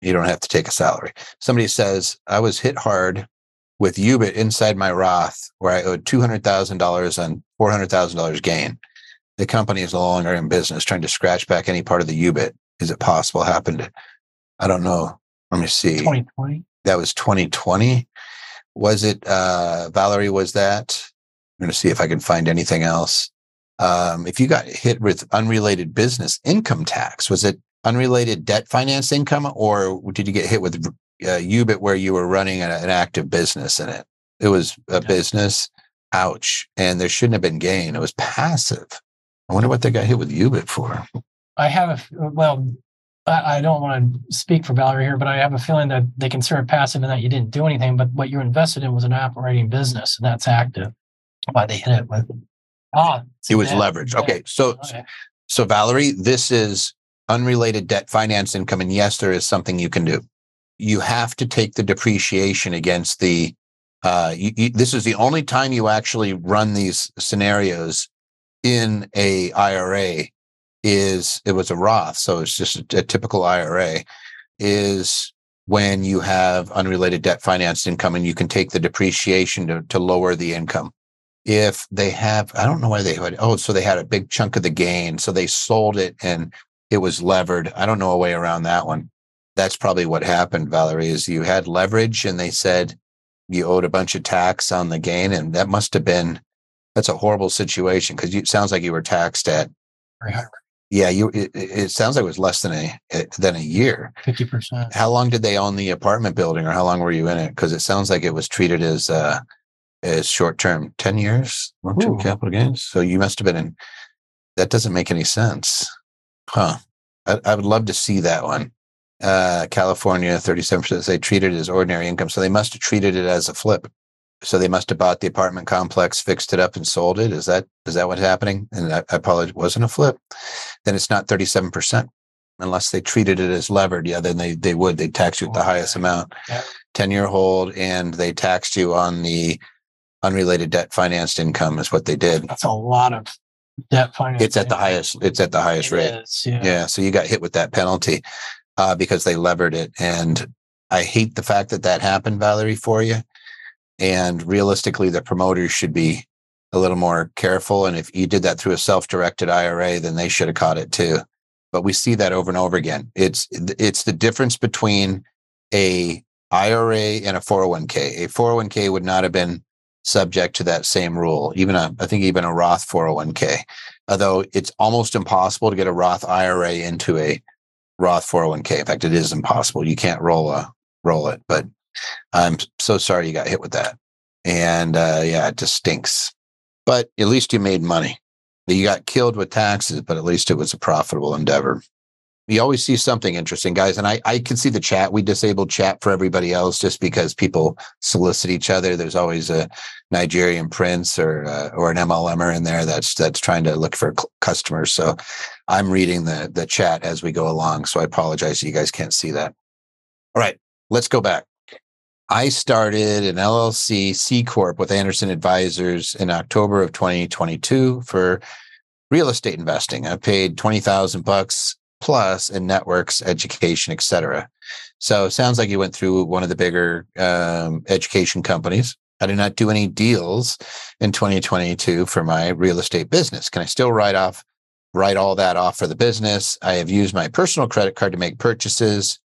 you don't have to take a salary. Somebody says, I was hit hard with UBIT inside my Roth where I owed $200,000 on $400,000 gain. The company is no longer in business trying to scratch back any part of the UBIT. Is it possible happened? I don't know. Let me see. 2020. That was 2020. Was it, uh, Valerie, was that? I'm going to see if I can find anything else. Um, if you got hit with unrelated business income tax, was it unrelated debt finance income or did you get hit with uh, UBIT where you were running an, an active business in it? It was a business. Ouch. And there shouldn't have been gain. It was passive. I wonder what they got hit with UBIT for. I have a well, I, don't want to speak for Valerie here, but I have a feeling that they consider it passive and that you didn't do anything, but what you invested in was an operating business and that's active. Why they hit it with ah, It was leverage. Okay. So, Okay. so Valerie, this is unrelated debt finance income. And yes, there is something you can do. You have to take the depreciation against the, uh, you, you, this is the only time you actually run these scenarios in a IRA is it was a Roth, so it's just a, a typical IRA, is when you have unrelated debt financed income and you can take the depreciation to, to lower the income. If they have, I don't know why they had, oh, so they had a big chunk of the gain. So they sold it and it was levered. I don't know a way around that one. That's probably what happened, Valerie, is you had leverage and they said you owed a bunch of tax on the gain. And that must have been, that's a horrible situation because it sounds like you were taxed at yeah, you. It, it sounds like it was less than a than a year. fifty percent. How long did they own the apartment building, or how long were you in it? Because it sounds like it was treated as uh, as short term, ten years, long term capital gains. So you must have been in. That doesn't make any sense, huh? I, I would love to see that one. Uh, California, thirty-seven percent. They treated it as ordinary income, so they must have treated it as a flip. So they must have bought the apartment complex, fixed it up, and sold it. Is that is that what's happening? And I, I apologize, it wasn't a flip. Then it's not thirty-seven percent, unless they treated it as levered. Yeah, then they they would. They tax you at the highest amount. Yeah. Ten-year hold, and they taxed you on the unrelated debt financed income. Is what they did. That's a lot of debt finance. It's at the highest. It's at the highest It rate. is, yeah. Yeah. So you got hit with that penalty uh, because they levered it. And I hate the fact that that happened, Valerie, for you. And realistically, the promoters should be a little more careful. And if you did that through a self directed IRA, then they should have caught it too. But we see that over and over again. It's it's the difference between a IRA and a 401k. A 401k would not have been subject to that same rule. Even a, I think even a Roth 401k although it's almost impossible to get a Roth IRA into a Roth 401k. In fact, it is impossible. You can't roll a roll it. But I'm so sorry you got hit with that. And uh, yeah, it just stinks. But at least you made money. You got killed with taxes, but at least it was a profitable endeavor. You always see something interesting, guys. And I, I can see the chat. We disabled chat for everybody else just because people solicit each other. There's always a Nigerian prince or uh, or an MLMer in there that's that's trying to look for customers. So I'm reading the the chat as we go along. So I apologize you guys can't see that. All right, let's go back. I started an LLC C corp with Anderson Advisors in October of 2022 for real estate investing. I paid twenty thousand bucks plus in networks, education, etc. So sounds like you went through one of the bigger um, education companies. I did not do any deals in 2022 for my real estate business. Can I still write off, write all that off for the business? I have used my personal credit card to make purchases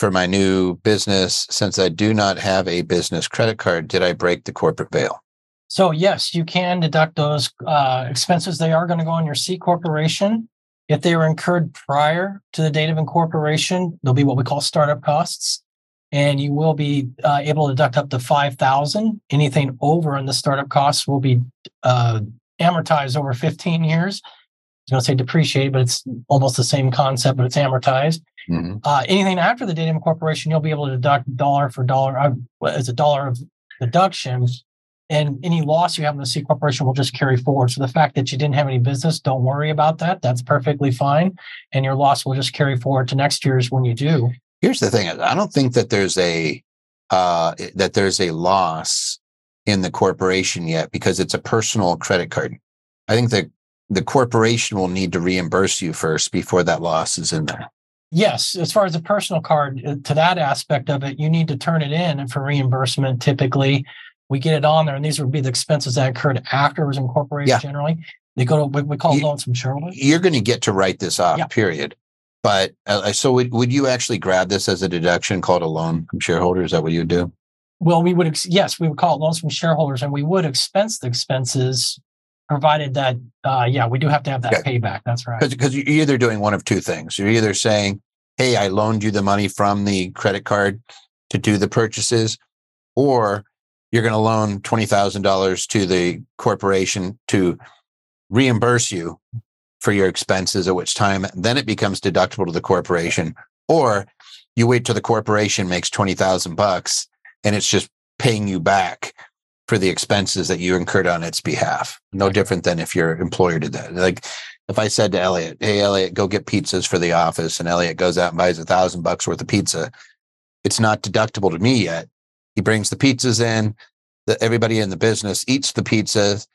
for my new business. Since I do not have a business credit card, did I break the corporate veil? So yes, you can deduct those uh, expenses. They are going to go on your C corporation. If they were incurred prior to the date of incorporation, they'll be what we call startup costs, and you will be uh, able to deduct up to five thousand. Anything over in the startup costs will be uh, amortized over fifteen years. I was going to say depreciated, but it's almost the same concept, but it's amortized. Mm-hmm. Uh, anything after the date of incorporation, you'll be able to deduct dollar for dollar uh, as a dollar of deduction and any loss you have in the C corporation will just carry forward. So the fact that you didn't have any business, don't worry about that. That's perfectly fine. And your loss will just carry forward to next year's when you do. Here's the thing: I don't think that there's a uh, that there's a loss in the corporation yet because it's a personal credit card. I think that the corporation will need to reimburse you first before that loss is in there. Yes, as far as a personal card, uh, to that aspect of it, you need to turn it in and for reimbursement. Typically, we get it on there, and these would be the expenses that occurred after it was incorporated. Yeah. Generally, they go to we, we call You- loans from shareholders. You're going to get to write this off, Yeah. period. But uh, so would, would you actually grab this as a deduction called a loan from shareholders? Is that what you do? Well, we would, ex- yes, we would call it loans from shareholders and we would expense the expenses provided that, uh, yeah, we do have to have that Yeah. payback. That's right. Because you're either doing one of two things. You're either saying, "Hey, I loaned you the money from the credit card to do the purchases," or you're going to loan twenty thousand dollars to the corporation to reimburse you for your expenses. At which time, then it becomes deductible to the corporation, or you wait till the corporation makes twenty thousand bucks and it's just paying you back for the expenses that you incurred on its behalf. No different than if your employer did that. Like if I said to Eliot, "Hey, Eliot, go get pizzas for the office," and Eliot goes out and buys a thousand bucks worth of pizza, it's not deductible to me yet. He brings the pizzas in. The, everybody in the business eats the pizzas.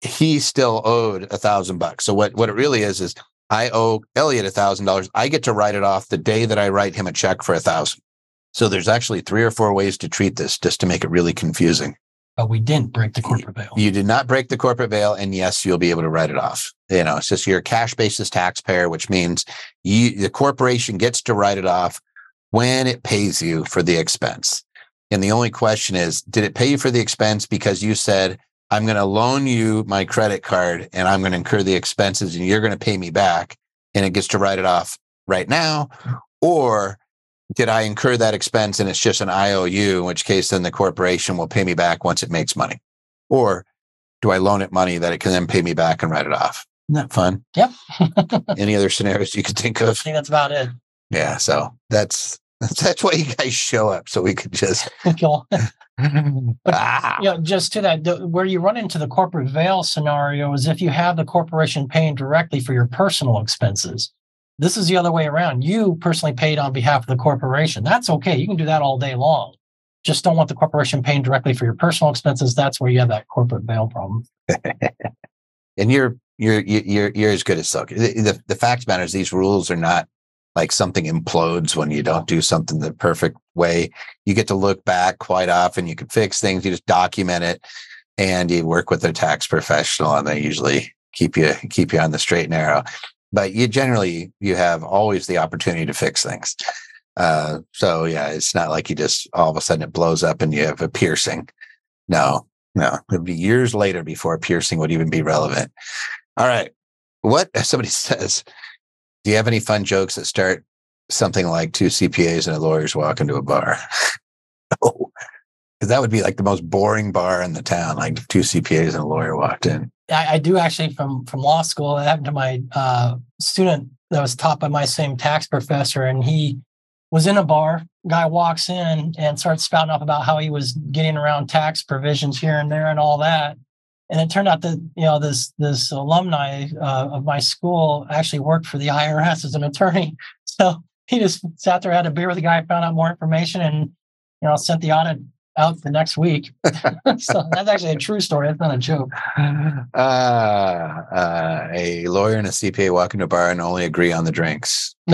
He still owed a thousand bucks. So what what it really is is I owe Eliot a thousand dollars. I get to write it off the day that I write him a check for a thousand. So there's actually three or four ways to treat this just to make it really confusing. But we didn't break the corporate veil. You did not break the corporate veil, and yes, you'll be able to write it off. You know, it's just you're a cash basis taxpayer, which means you the corporation gets to write it off when it pays you for the expense. And the only question is, did it pay you for the expense because you said, I'm going to loan you my credit card and I'm going to incur the expenses and you're going to pay me back and it gets to write it off right now? Mm. Or did I incur that expense and it's just an IOU, in which case then the corporation will pay me back once it makes money? Or do I loan it money that it can then pay me back and write it off? Isn't that fun? Yep. Any other scenarios you could think of? I think that's about it. Yeah. So that's that's why you guys show up so we could just ah, you know, just to that, the, where you run into the corporate veil scenario is if you have the corporation paying directly for your personal expenses. This is the other way around. You personally paid on behalf of the corporation. That's okay. You can do that all day long. Just don't want the corporation paying directly for your personal expenses. That's where you have that corporate veil problem. and you're you're you're you're as good as silk. The, the the fact matters these rules are not like something implodes when you don't do something the perfect way. You get to look back quite often. You can fix things. You just document it, and you work with a tax professional, and they usually keep you keep you on the straight and narrow. But you generally you have always the opportunity to fix things. Uh, so yeah, it's not like you just all of a sudden it blows up and you have a piercing. No, no, it'd be years later before a piercing would even be relevant. All right. What if somebody says, do you have any fun jokes that start something like two CPAs and a lawyer's walk into a bar? no. Because that would be like the most boring bar in the town, like two CPAs and a lawyer walked in. I, I do actually from from law school. It happened to my uh, student that was taught by my same tax professor, and he was in a bar. Guy walks in and starts spouting off about how he was getting around tax provisions here and there and all that. And it turned out that you know this this alumni uh, of my school actually worked for the IRS as an attorney. So he just sat there, had a beer with the guy, found out more information, and you know sent the audit out the next week. so that's actually a true story. That's not a joke. Uh, uh, a lawyer and a CPA walk into a bar and only agree on the drinks.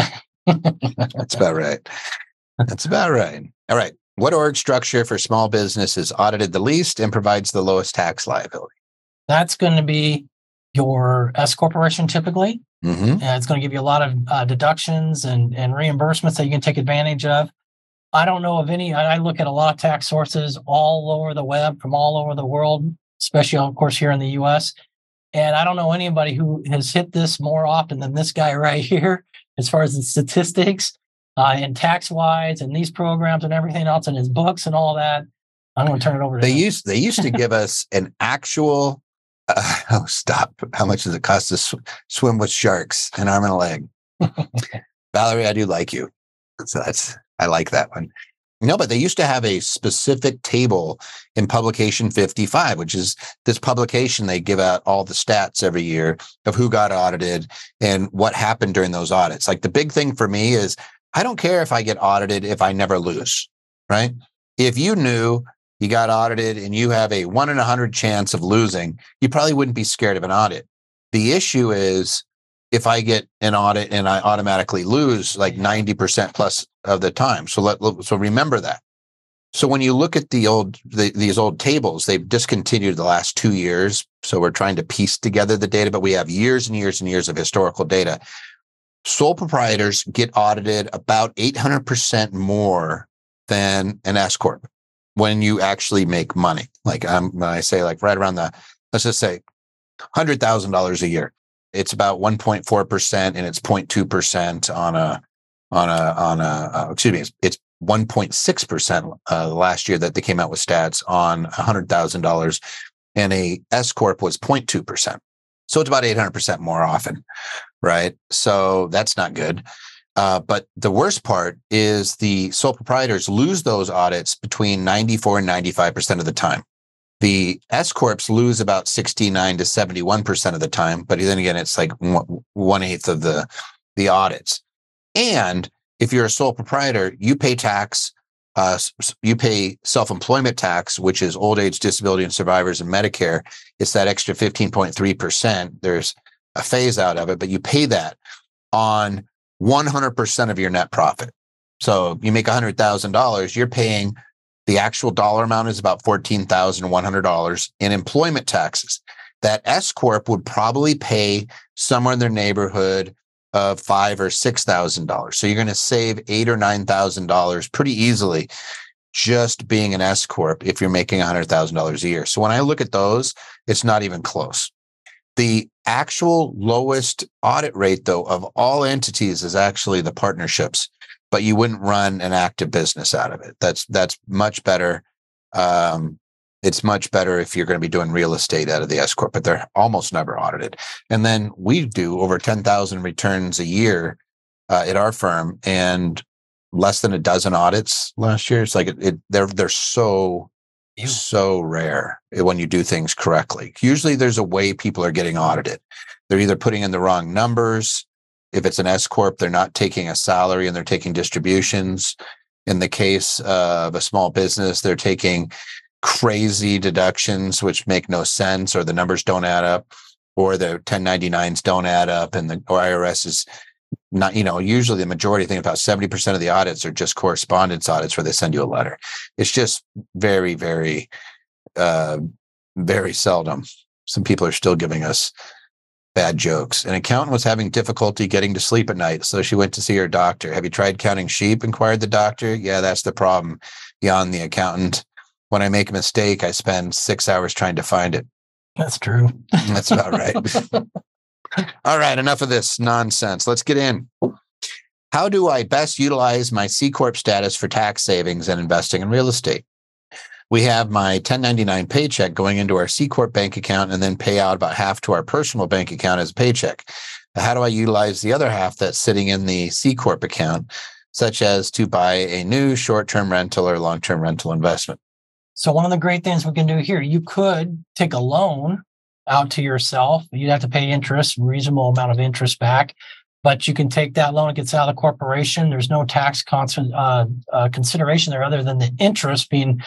That's about right. That's about right. All right. What org structure for small business is audited the least and provides the lowest tax liability? That's going to be your S corporation typically. Mm-hmm. And it's going to give you a lot of uh, deductions and, and reimbursements that you can take advantage of. I don't know of any. I look at a lot of tax sources all over the web from all over the world, especially, of course, here in the US. And I don't know anybody who has hit this more often than this guy right here, as far as the statistics uh, and tax wise and these programs and everything else and his books and all that. I'm going to turn it over to They him. used they used to give us an actual. Uh, oh, stop! How much does it cost to sw- swim with sharks? An arm and a leg. Valerie, I do like you. So that's I like that one. No, but they used to have a specific table in publication 55, which is this publication. They give out all the stats every year of who got audited and what happened during those audits. Like the big thing for me is I don't care if I get audited if I never lose, right? If you knew you got audited and you have a one in a hundred chance of losing, you probably wouldn't be scared of an audit. The issue is if I get an audit and I automatically lose like 90% plus of the time. So let, so remember that. So when you look at the old, the, these old tables, they've discontinued the last two years. So we're trying to piece together the data, but we have years and years and years of historical data. Sole proprietors get audited about 800% more than an S corp when you actually make money. Like I'm, I say like right around the, let's just say $100,000 a year it's about 1.4% and it's 0.2% on a on a on a uh, excuse me it's, it's 1.6% uh, last year that they came out with stats on $100,000 and a S corp was 0.2%. So it's about 800% more often, right? So that's not good. Uh, but the worst part is the sole proprietors lose those audits between 94 and 95% of the time. The S corps lose about 69 to 71% of the time, but then again, it's like one eighth of the, the audits. And if you're a sole proprietor, you pay tax, uh, you pay self employment tax, which is old age, disability, and survivors and Medicare. It's that extra 15.3%. There's a phase out of it, but you pay that on 100% of your net profit. So you make $100,000, you're paying the actual dollar amount is about $14,100 in employment taxes. That S Corp would probably pay somewhere in their neighborhood of five or six thousand dollars. So you're going to save eight or nine thousand dollars pretty easily just being an S corp if you're making a hundred thousand dollars a year. So when I look at those, it's not even close. The actual lowest audit rate, though, of all entities is actually the partnerships, but you wouldn't run an active business out of it. That's that's much better. Um, it's much better if you're going to be doing real estate out of the S corp, but they're almost never audited. And then we do over ten thousand returns a year uh, at our firm, and less than a dozen audits last year. It's like it, it they're they're so Ew. so rare when you do things correctly. Usually there's a way people are getting audited. They're either putting in the wrong numbers. If it's an S corp, they're not taking a salary and they're taking distributions. In the case of a small business, they're taking crazy deductions which make no sense or the numbers don't add up or the 1099s don't add up and the or IRS is not, you know, usually the majority, I think about 70% of the audits are just correspondence audits where they send you a letter. It's just very, very, uh, very seldom. Some people are still giving us bad jokes. An accountant was having difficulty getting to sleep at night, so she went to see her doctor. Have you tried counting sheep? inquired the doctor. Yeah, that's the problem. Yawned the accountant. When I make a mistake, I spend six hours trying to find it. That's true. That's about right. All right, enough of this nonsense. Let's get in. How do I best utilize my C Corp status for tax savings and investing in real estate? We have my 1099 paycheck going into our C Corp bank account and then pay out about half to our personal bank account as a paycheck. How do I utilize the other half that's sitting in the C Corp account, such as to buy a new short term rental or long term rental investment? So, one of the great things we can do here, you could take a loan out to yourself. You'd have to pay interest, reasonable amount of interest back, but you can take that loan. It gets out of the corporation. There's no tax uh, uh, consideration there other than the interest being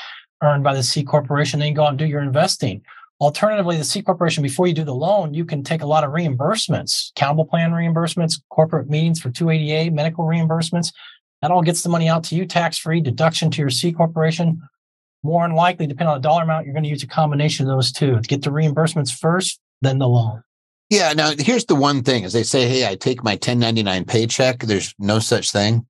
earned by the C corporation. Then you go out and do your investing. Alternatively, the C corporation, before you do the loan, you can take a lot of reimbursements, accountable plan reimbursements, corporate meetings for 280A, medical reimbursements. That all gets the money out to you tax free, deduction to your C corporation more than likely, depending on the dollar amount, you're going to use a combination of those two to get the reimbursements first, then the loan. Yeah. Now, here's the one thing: is they say, "Hey, I take my 1099 paycheck." There's no such thing.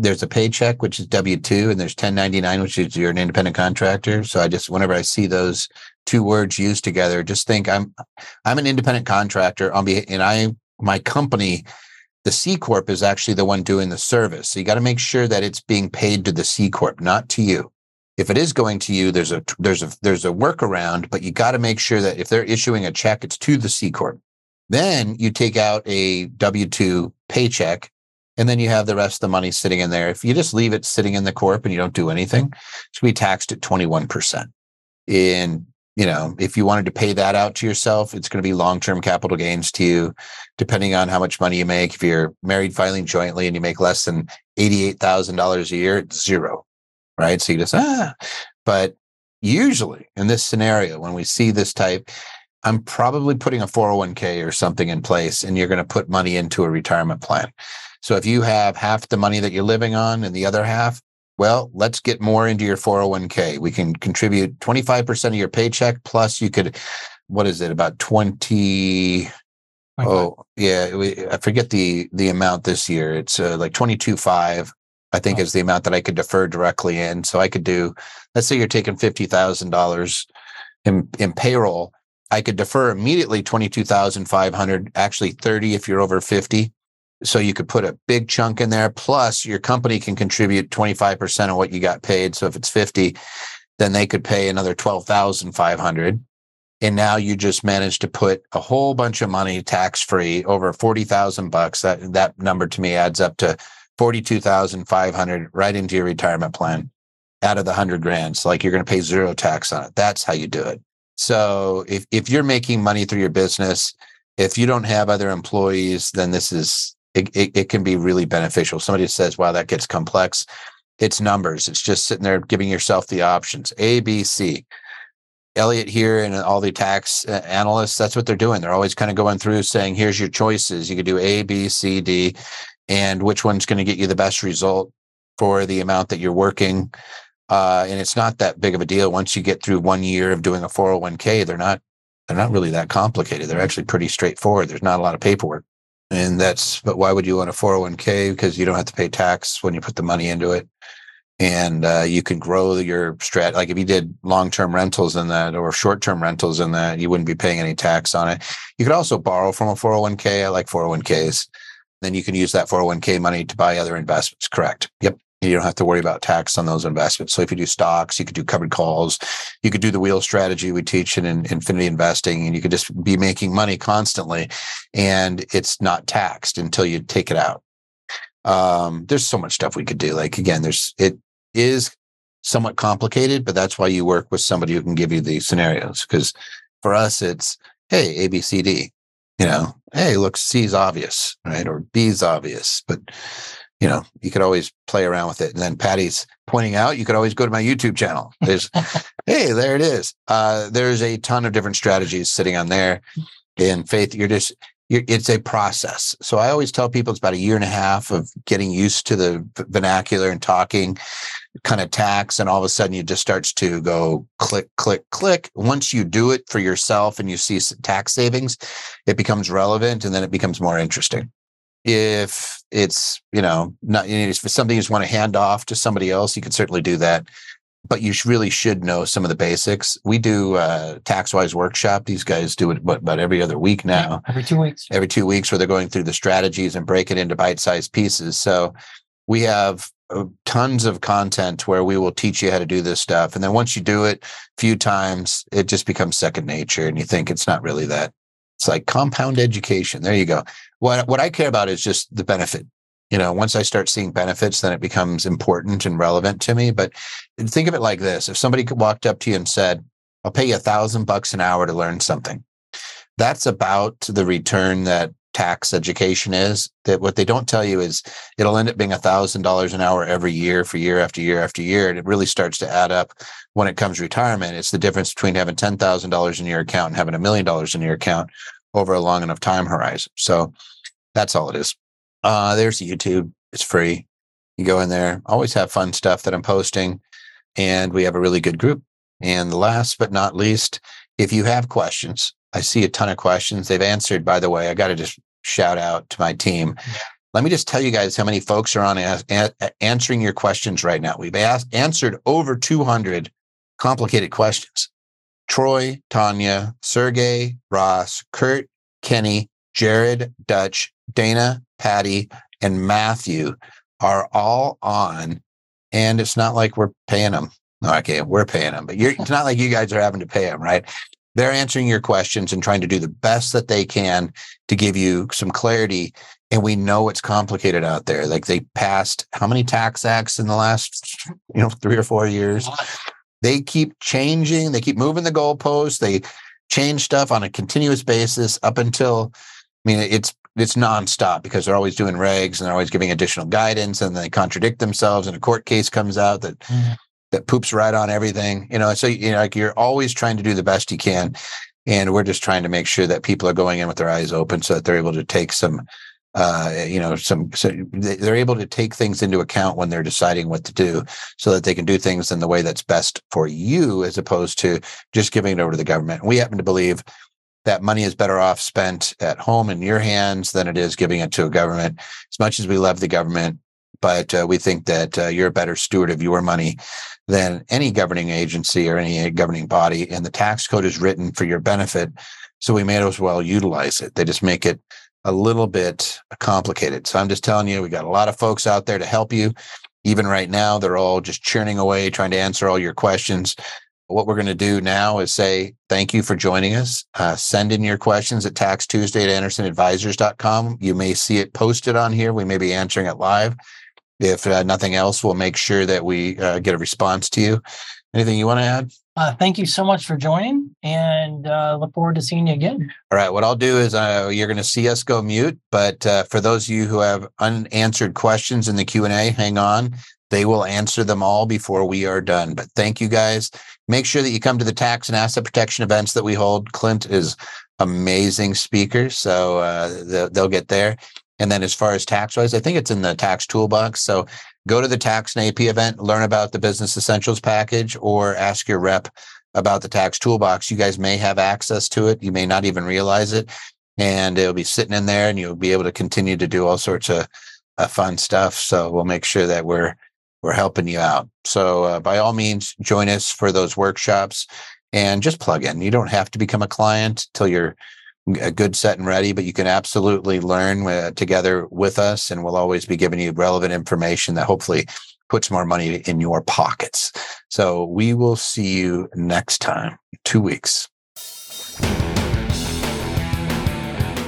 There's a paycheck, which is W two, and there's 1099, which is you're an independent contractor. So I just, whenever I see those two words used together, just think I'm, I'm an independent contractor on behalf, and I, my company, the C corp is actually the one doing the service. So you got to make sure that it's being paid to the C corp, not to you if it is going to you, there's a there's a there's a workaround, but you got to make sure that if they're issuing a check, it's to the C corp. Then you take out a W two paycheck, and then you have the rest of the money sitting in there. If you just leave it sitting in the corp and you don't do anything, it's going to be taxed at twenty one percent. In you know, if you wanted to pay that out to yourself, it's going to be long term capital gains to you, depending on how much money you make. If you're married filing jointly and you make less than eighty eight thousand dollars a year, it's zero right? So you just, ah, but usually in this scenario, when we see this type, I'm probably putting a 401k or something in place and you're going to put money into a retirement plan. So if you have half the money that you're living on and the other half, well, let's get more into your 401k. We can contribute 25% of your paycheck plus you could what is it about 20 Oh, yeah, I forget the the amount this year. It's uh, like 22.5 I think oh. is the amount that I could defer directly in. So I could do, let's say you're taking fifty thousand dollars in in payroll. I could defer immediately twenty two thousand five hundred, actually thirty if you're over fifty. So you could put a big chunk in there. Plus, your company can contribute twenty five percent of what you got paid. So if it's fifty, then they could pay another twelve thousand five hundred. And now you just managed to put a whole bunch of money tax free over forty thousand bucks. That that number to me adds up to 42,500 right into your retirement plan out of the 100 grand. So like you're going to pay zero tax on it. That's how you do it. So if if you're making money through your business, if you don't have other employees, then this is it, it, it can be really beneficial. Somebody says, wow, that gets complex. It's numbers. It's just sitting there giving yourself the options A, B, C. Eliot here and all the tax uh, analysts, that's what they're doing. They're always kind of going through saying, here's your choices. You could do A, B, C, D, and which one's going to get you the best result for the amount that you're working. Uh, and it's not that big of a deal once you get through one year of doing a 401k. They're not they're not really that complicated. They're actually pretty straightforward. There's not a lot of paperwork. And that's but why would you want a 401k? Because you don't have to pay tax when you put the money into it and uh, you can grow your strat. Like if you did long term rentals in that or short term rentals in that, you wouldn't be paying any tax on it. You could also borrow from a 401k. I like 401ks. Then you can use that 401k money to buy other investments. Correct. Yep. You don't have to worry about tax on those investments. So if you do stocks, you could do covered calls, you could do the wheel strategy we teach in, in infinity investing, and you could just be making money constantly, and it's not taxed until you take it out. Um, there's so much stuff we could do. Like again, there's it is somewhat complicated, but that's why you work with somebody who can give you the scenarios. Because for us, it's hey, A, B, C, D. You know, hey, look, C is obvious, right? Or B is obvious, but you know, you could always play around with it. And then Patty's pointing out, you could always go to my YouTube channel. There's, hey, there it is. Uh, there's a ton of different strategies sitting on there. In faith, you're just it's a process. So I always tell people it's about a year and a half of getting used to the vernacular and talking kind of tax. And all of a sudden it just starts to go click, click, click. Once you do it for yourself and you see tax savings, it becomes relevant and then it becomes more interesting. If it's, you know, not, you if it's something you just want to hand off to somebody else, you can certainly do that but you really should know some of the basics. We do uh, TaxWise workshop. These guys do it but about every other week now. Every two weeks. Every two weeks, where they're going through the strategies and break it into bite-sized pieces. So we have uh, tons of content where we will teach you how to do this stuff, and then once you do it a few times, it just becomes second nature, and you think it's not really that. It's like compound education. There you go. What what I care about is just the benefit you know once i start seeing benefits then it becomes important and relevant to me but think of it like this if somebody walked up to you and said i'll pay you a thousand bucks an hour to learn something that's about the return that tax education is that what they don't tell you is it'll end up being a thousand dollars an hour every year for year after year after year and it really starts to add up when it comes retirement it's the difference between having $10000 in your account and having a million dollars in your account over a long enough time horizon so that's all it is uh, there's YouTube. It's free. You go in there. Always have fun stuff that I'm posting. And we have a really good group. And last but not least, if you have questions, I see a ton of questions. They've answered, by the way. I got to just shout out to my team. Let me just tell you guys how many folks are on a- a- answering your questions right now. We've asked, answered over 200 complicated questions. Troy, Tanya, Sergey, Ross, Kurt, Kenny, Jared, Dutch, Dana, Patty, and Matthew are all on, and it's not like we're paying them. Okay, we're paying them, but it's not like you guys are having to pay them, right? They're answering your questions and trying to do the best that they can to give you some clarity. And we know it's complicated out there. Like they passed how many tax acts in the last, you know, three or four years? They keep changing. They keep moving the goalposts. They change stuff on a continuous basis up until I mean, it's it's nonstop because they're always doing regs and they're always giving additional guidance and they contradict themselves and a court case comes out that mm-hmm. That poops right on everything. You know, so you know, like you're always trying to do the best you can. And we're just trying to make sure that people are going in with their eyes open so that they're able to take some uh, you know, some so they're able to take things into account when they're deciding what to do, so that they can do things in the way that's best for you, as opposed to just giving it over to the government. We happen to believe that money is better off spent at home in your hands than it is giving it to a government. As much as we love the government, but uh, we think that uh, you're a better steward of your money than any governing agency or any governing body. And the tax code is written for your benefit. So we may as well utilize it. They just make it a little bit complicated. So I'm just telling you, we got a lot of folks out there to help you. Even right now, they're all just churning away, trying to answer all your questions what we're going to do now is say thank you for joining us. Uh, send in your questions at Tax Tuesday at AndersonAdvisors.com. You may see it posted on here. We may be answering it live. If uh, nothing else, we'll make sure that we uh, get a response to you. Anything you want to add? Uh, thank you so much for joining, and uh, look forward to seeing you again. All right. What I'll do is uh, you're going to see us go mute, but uh, for those of you who have unanswered questions in the Q and A, hang on. They will answer them all before we are done. But thank you guys. Make sure that you come to the tax and asset protection events that we hold. Clint is amazing speaker, so uh, they'll get there. And then as far as tax wise, I think it's in the tax toolbox. So go to the tax and AP event, learn about the business essentials package, or ask your rep about the tax toolbox. You guys may have access to it. You may not even realize it. And it'll be sitting in there and you'll be able to continue to do all sorts of uh, fun stuff. So we'll make sure that we're we're helping you out. So uh, by all means, join us for those workshops and just plug in. You don't have to become a client till you're a good set and ready, but you can absolutely learn uh, together with us, and we'll always be giving you relevant information that hopefully puts more money in your pockets. So we will see you next time, two weeks.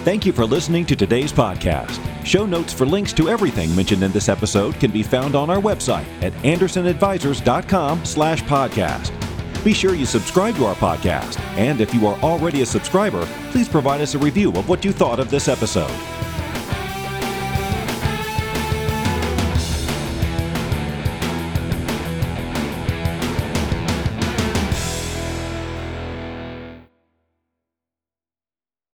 Thank you for listening to today's podcast. Show notes for links to everything mentioned in this episode can be found on our website at andersonadvisors.com slash podcast. Be sure you subscribe to our podcast, and if you are already a subscriber, please provide us a review of what you thought of this episode.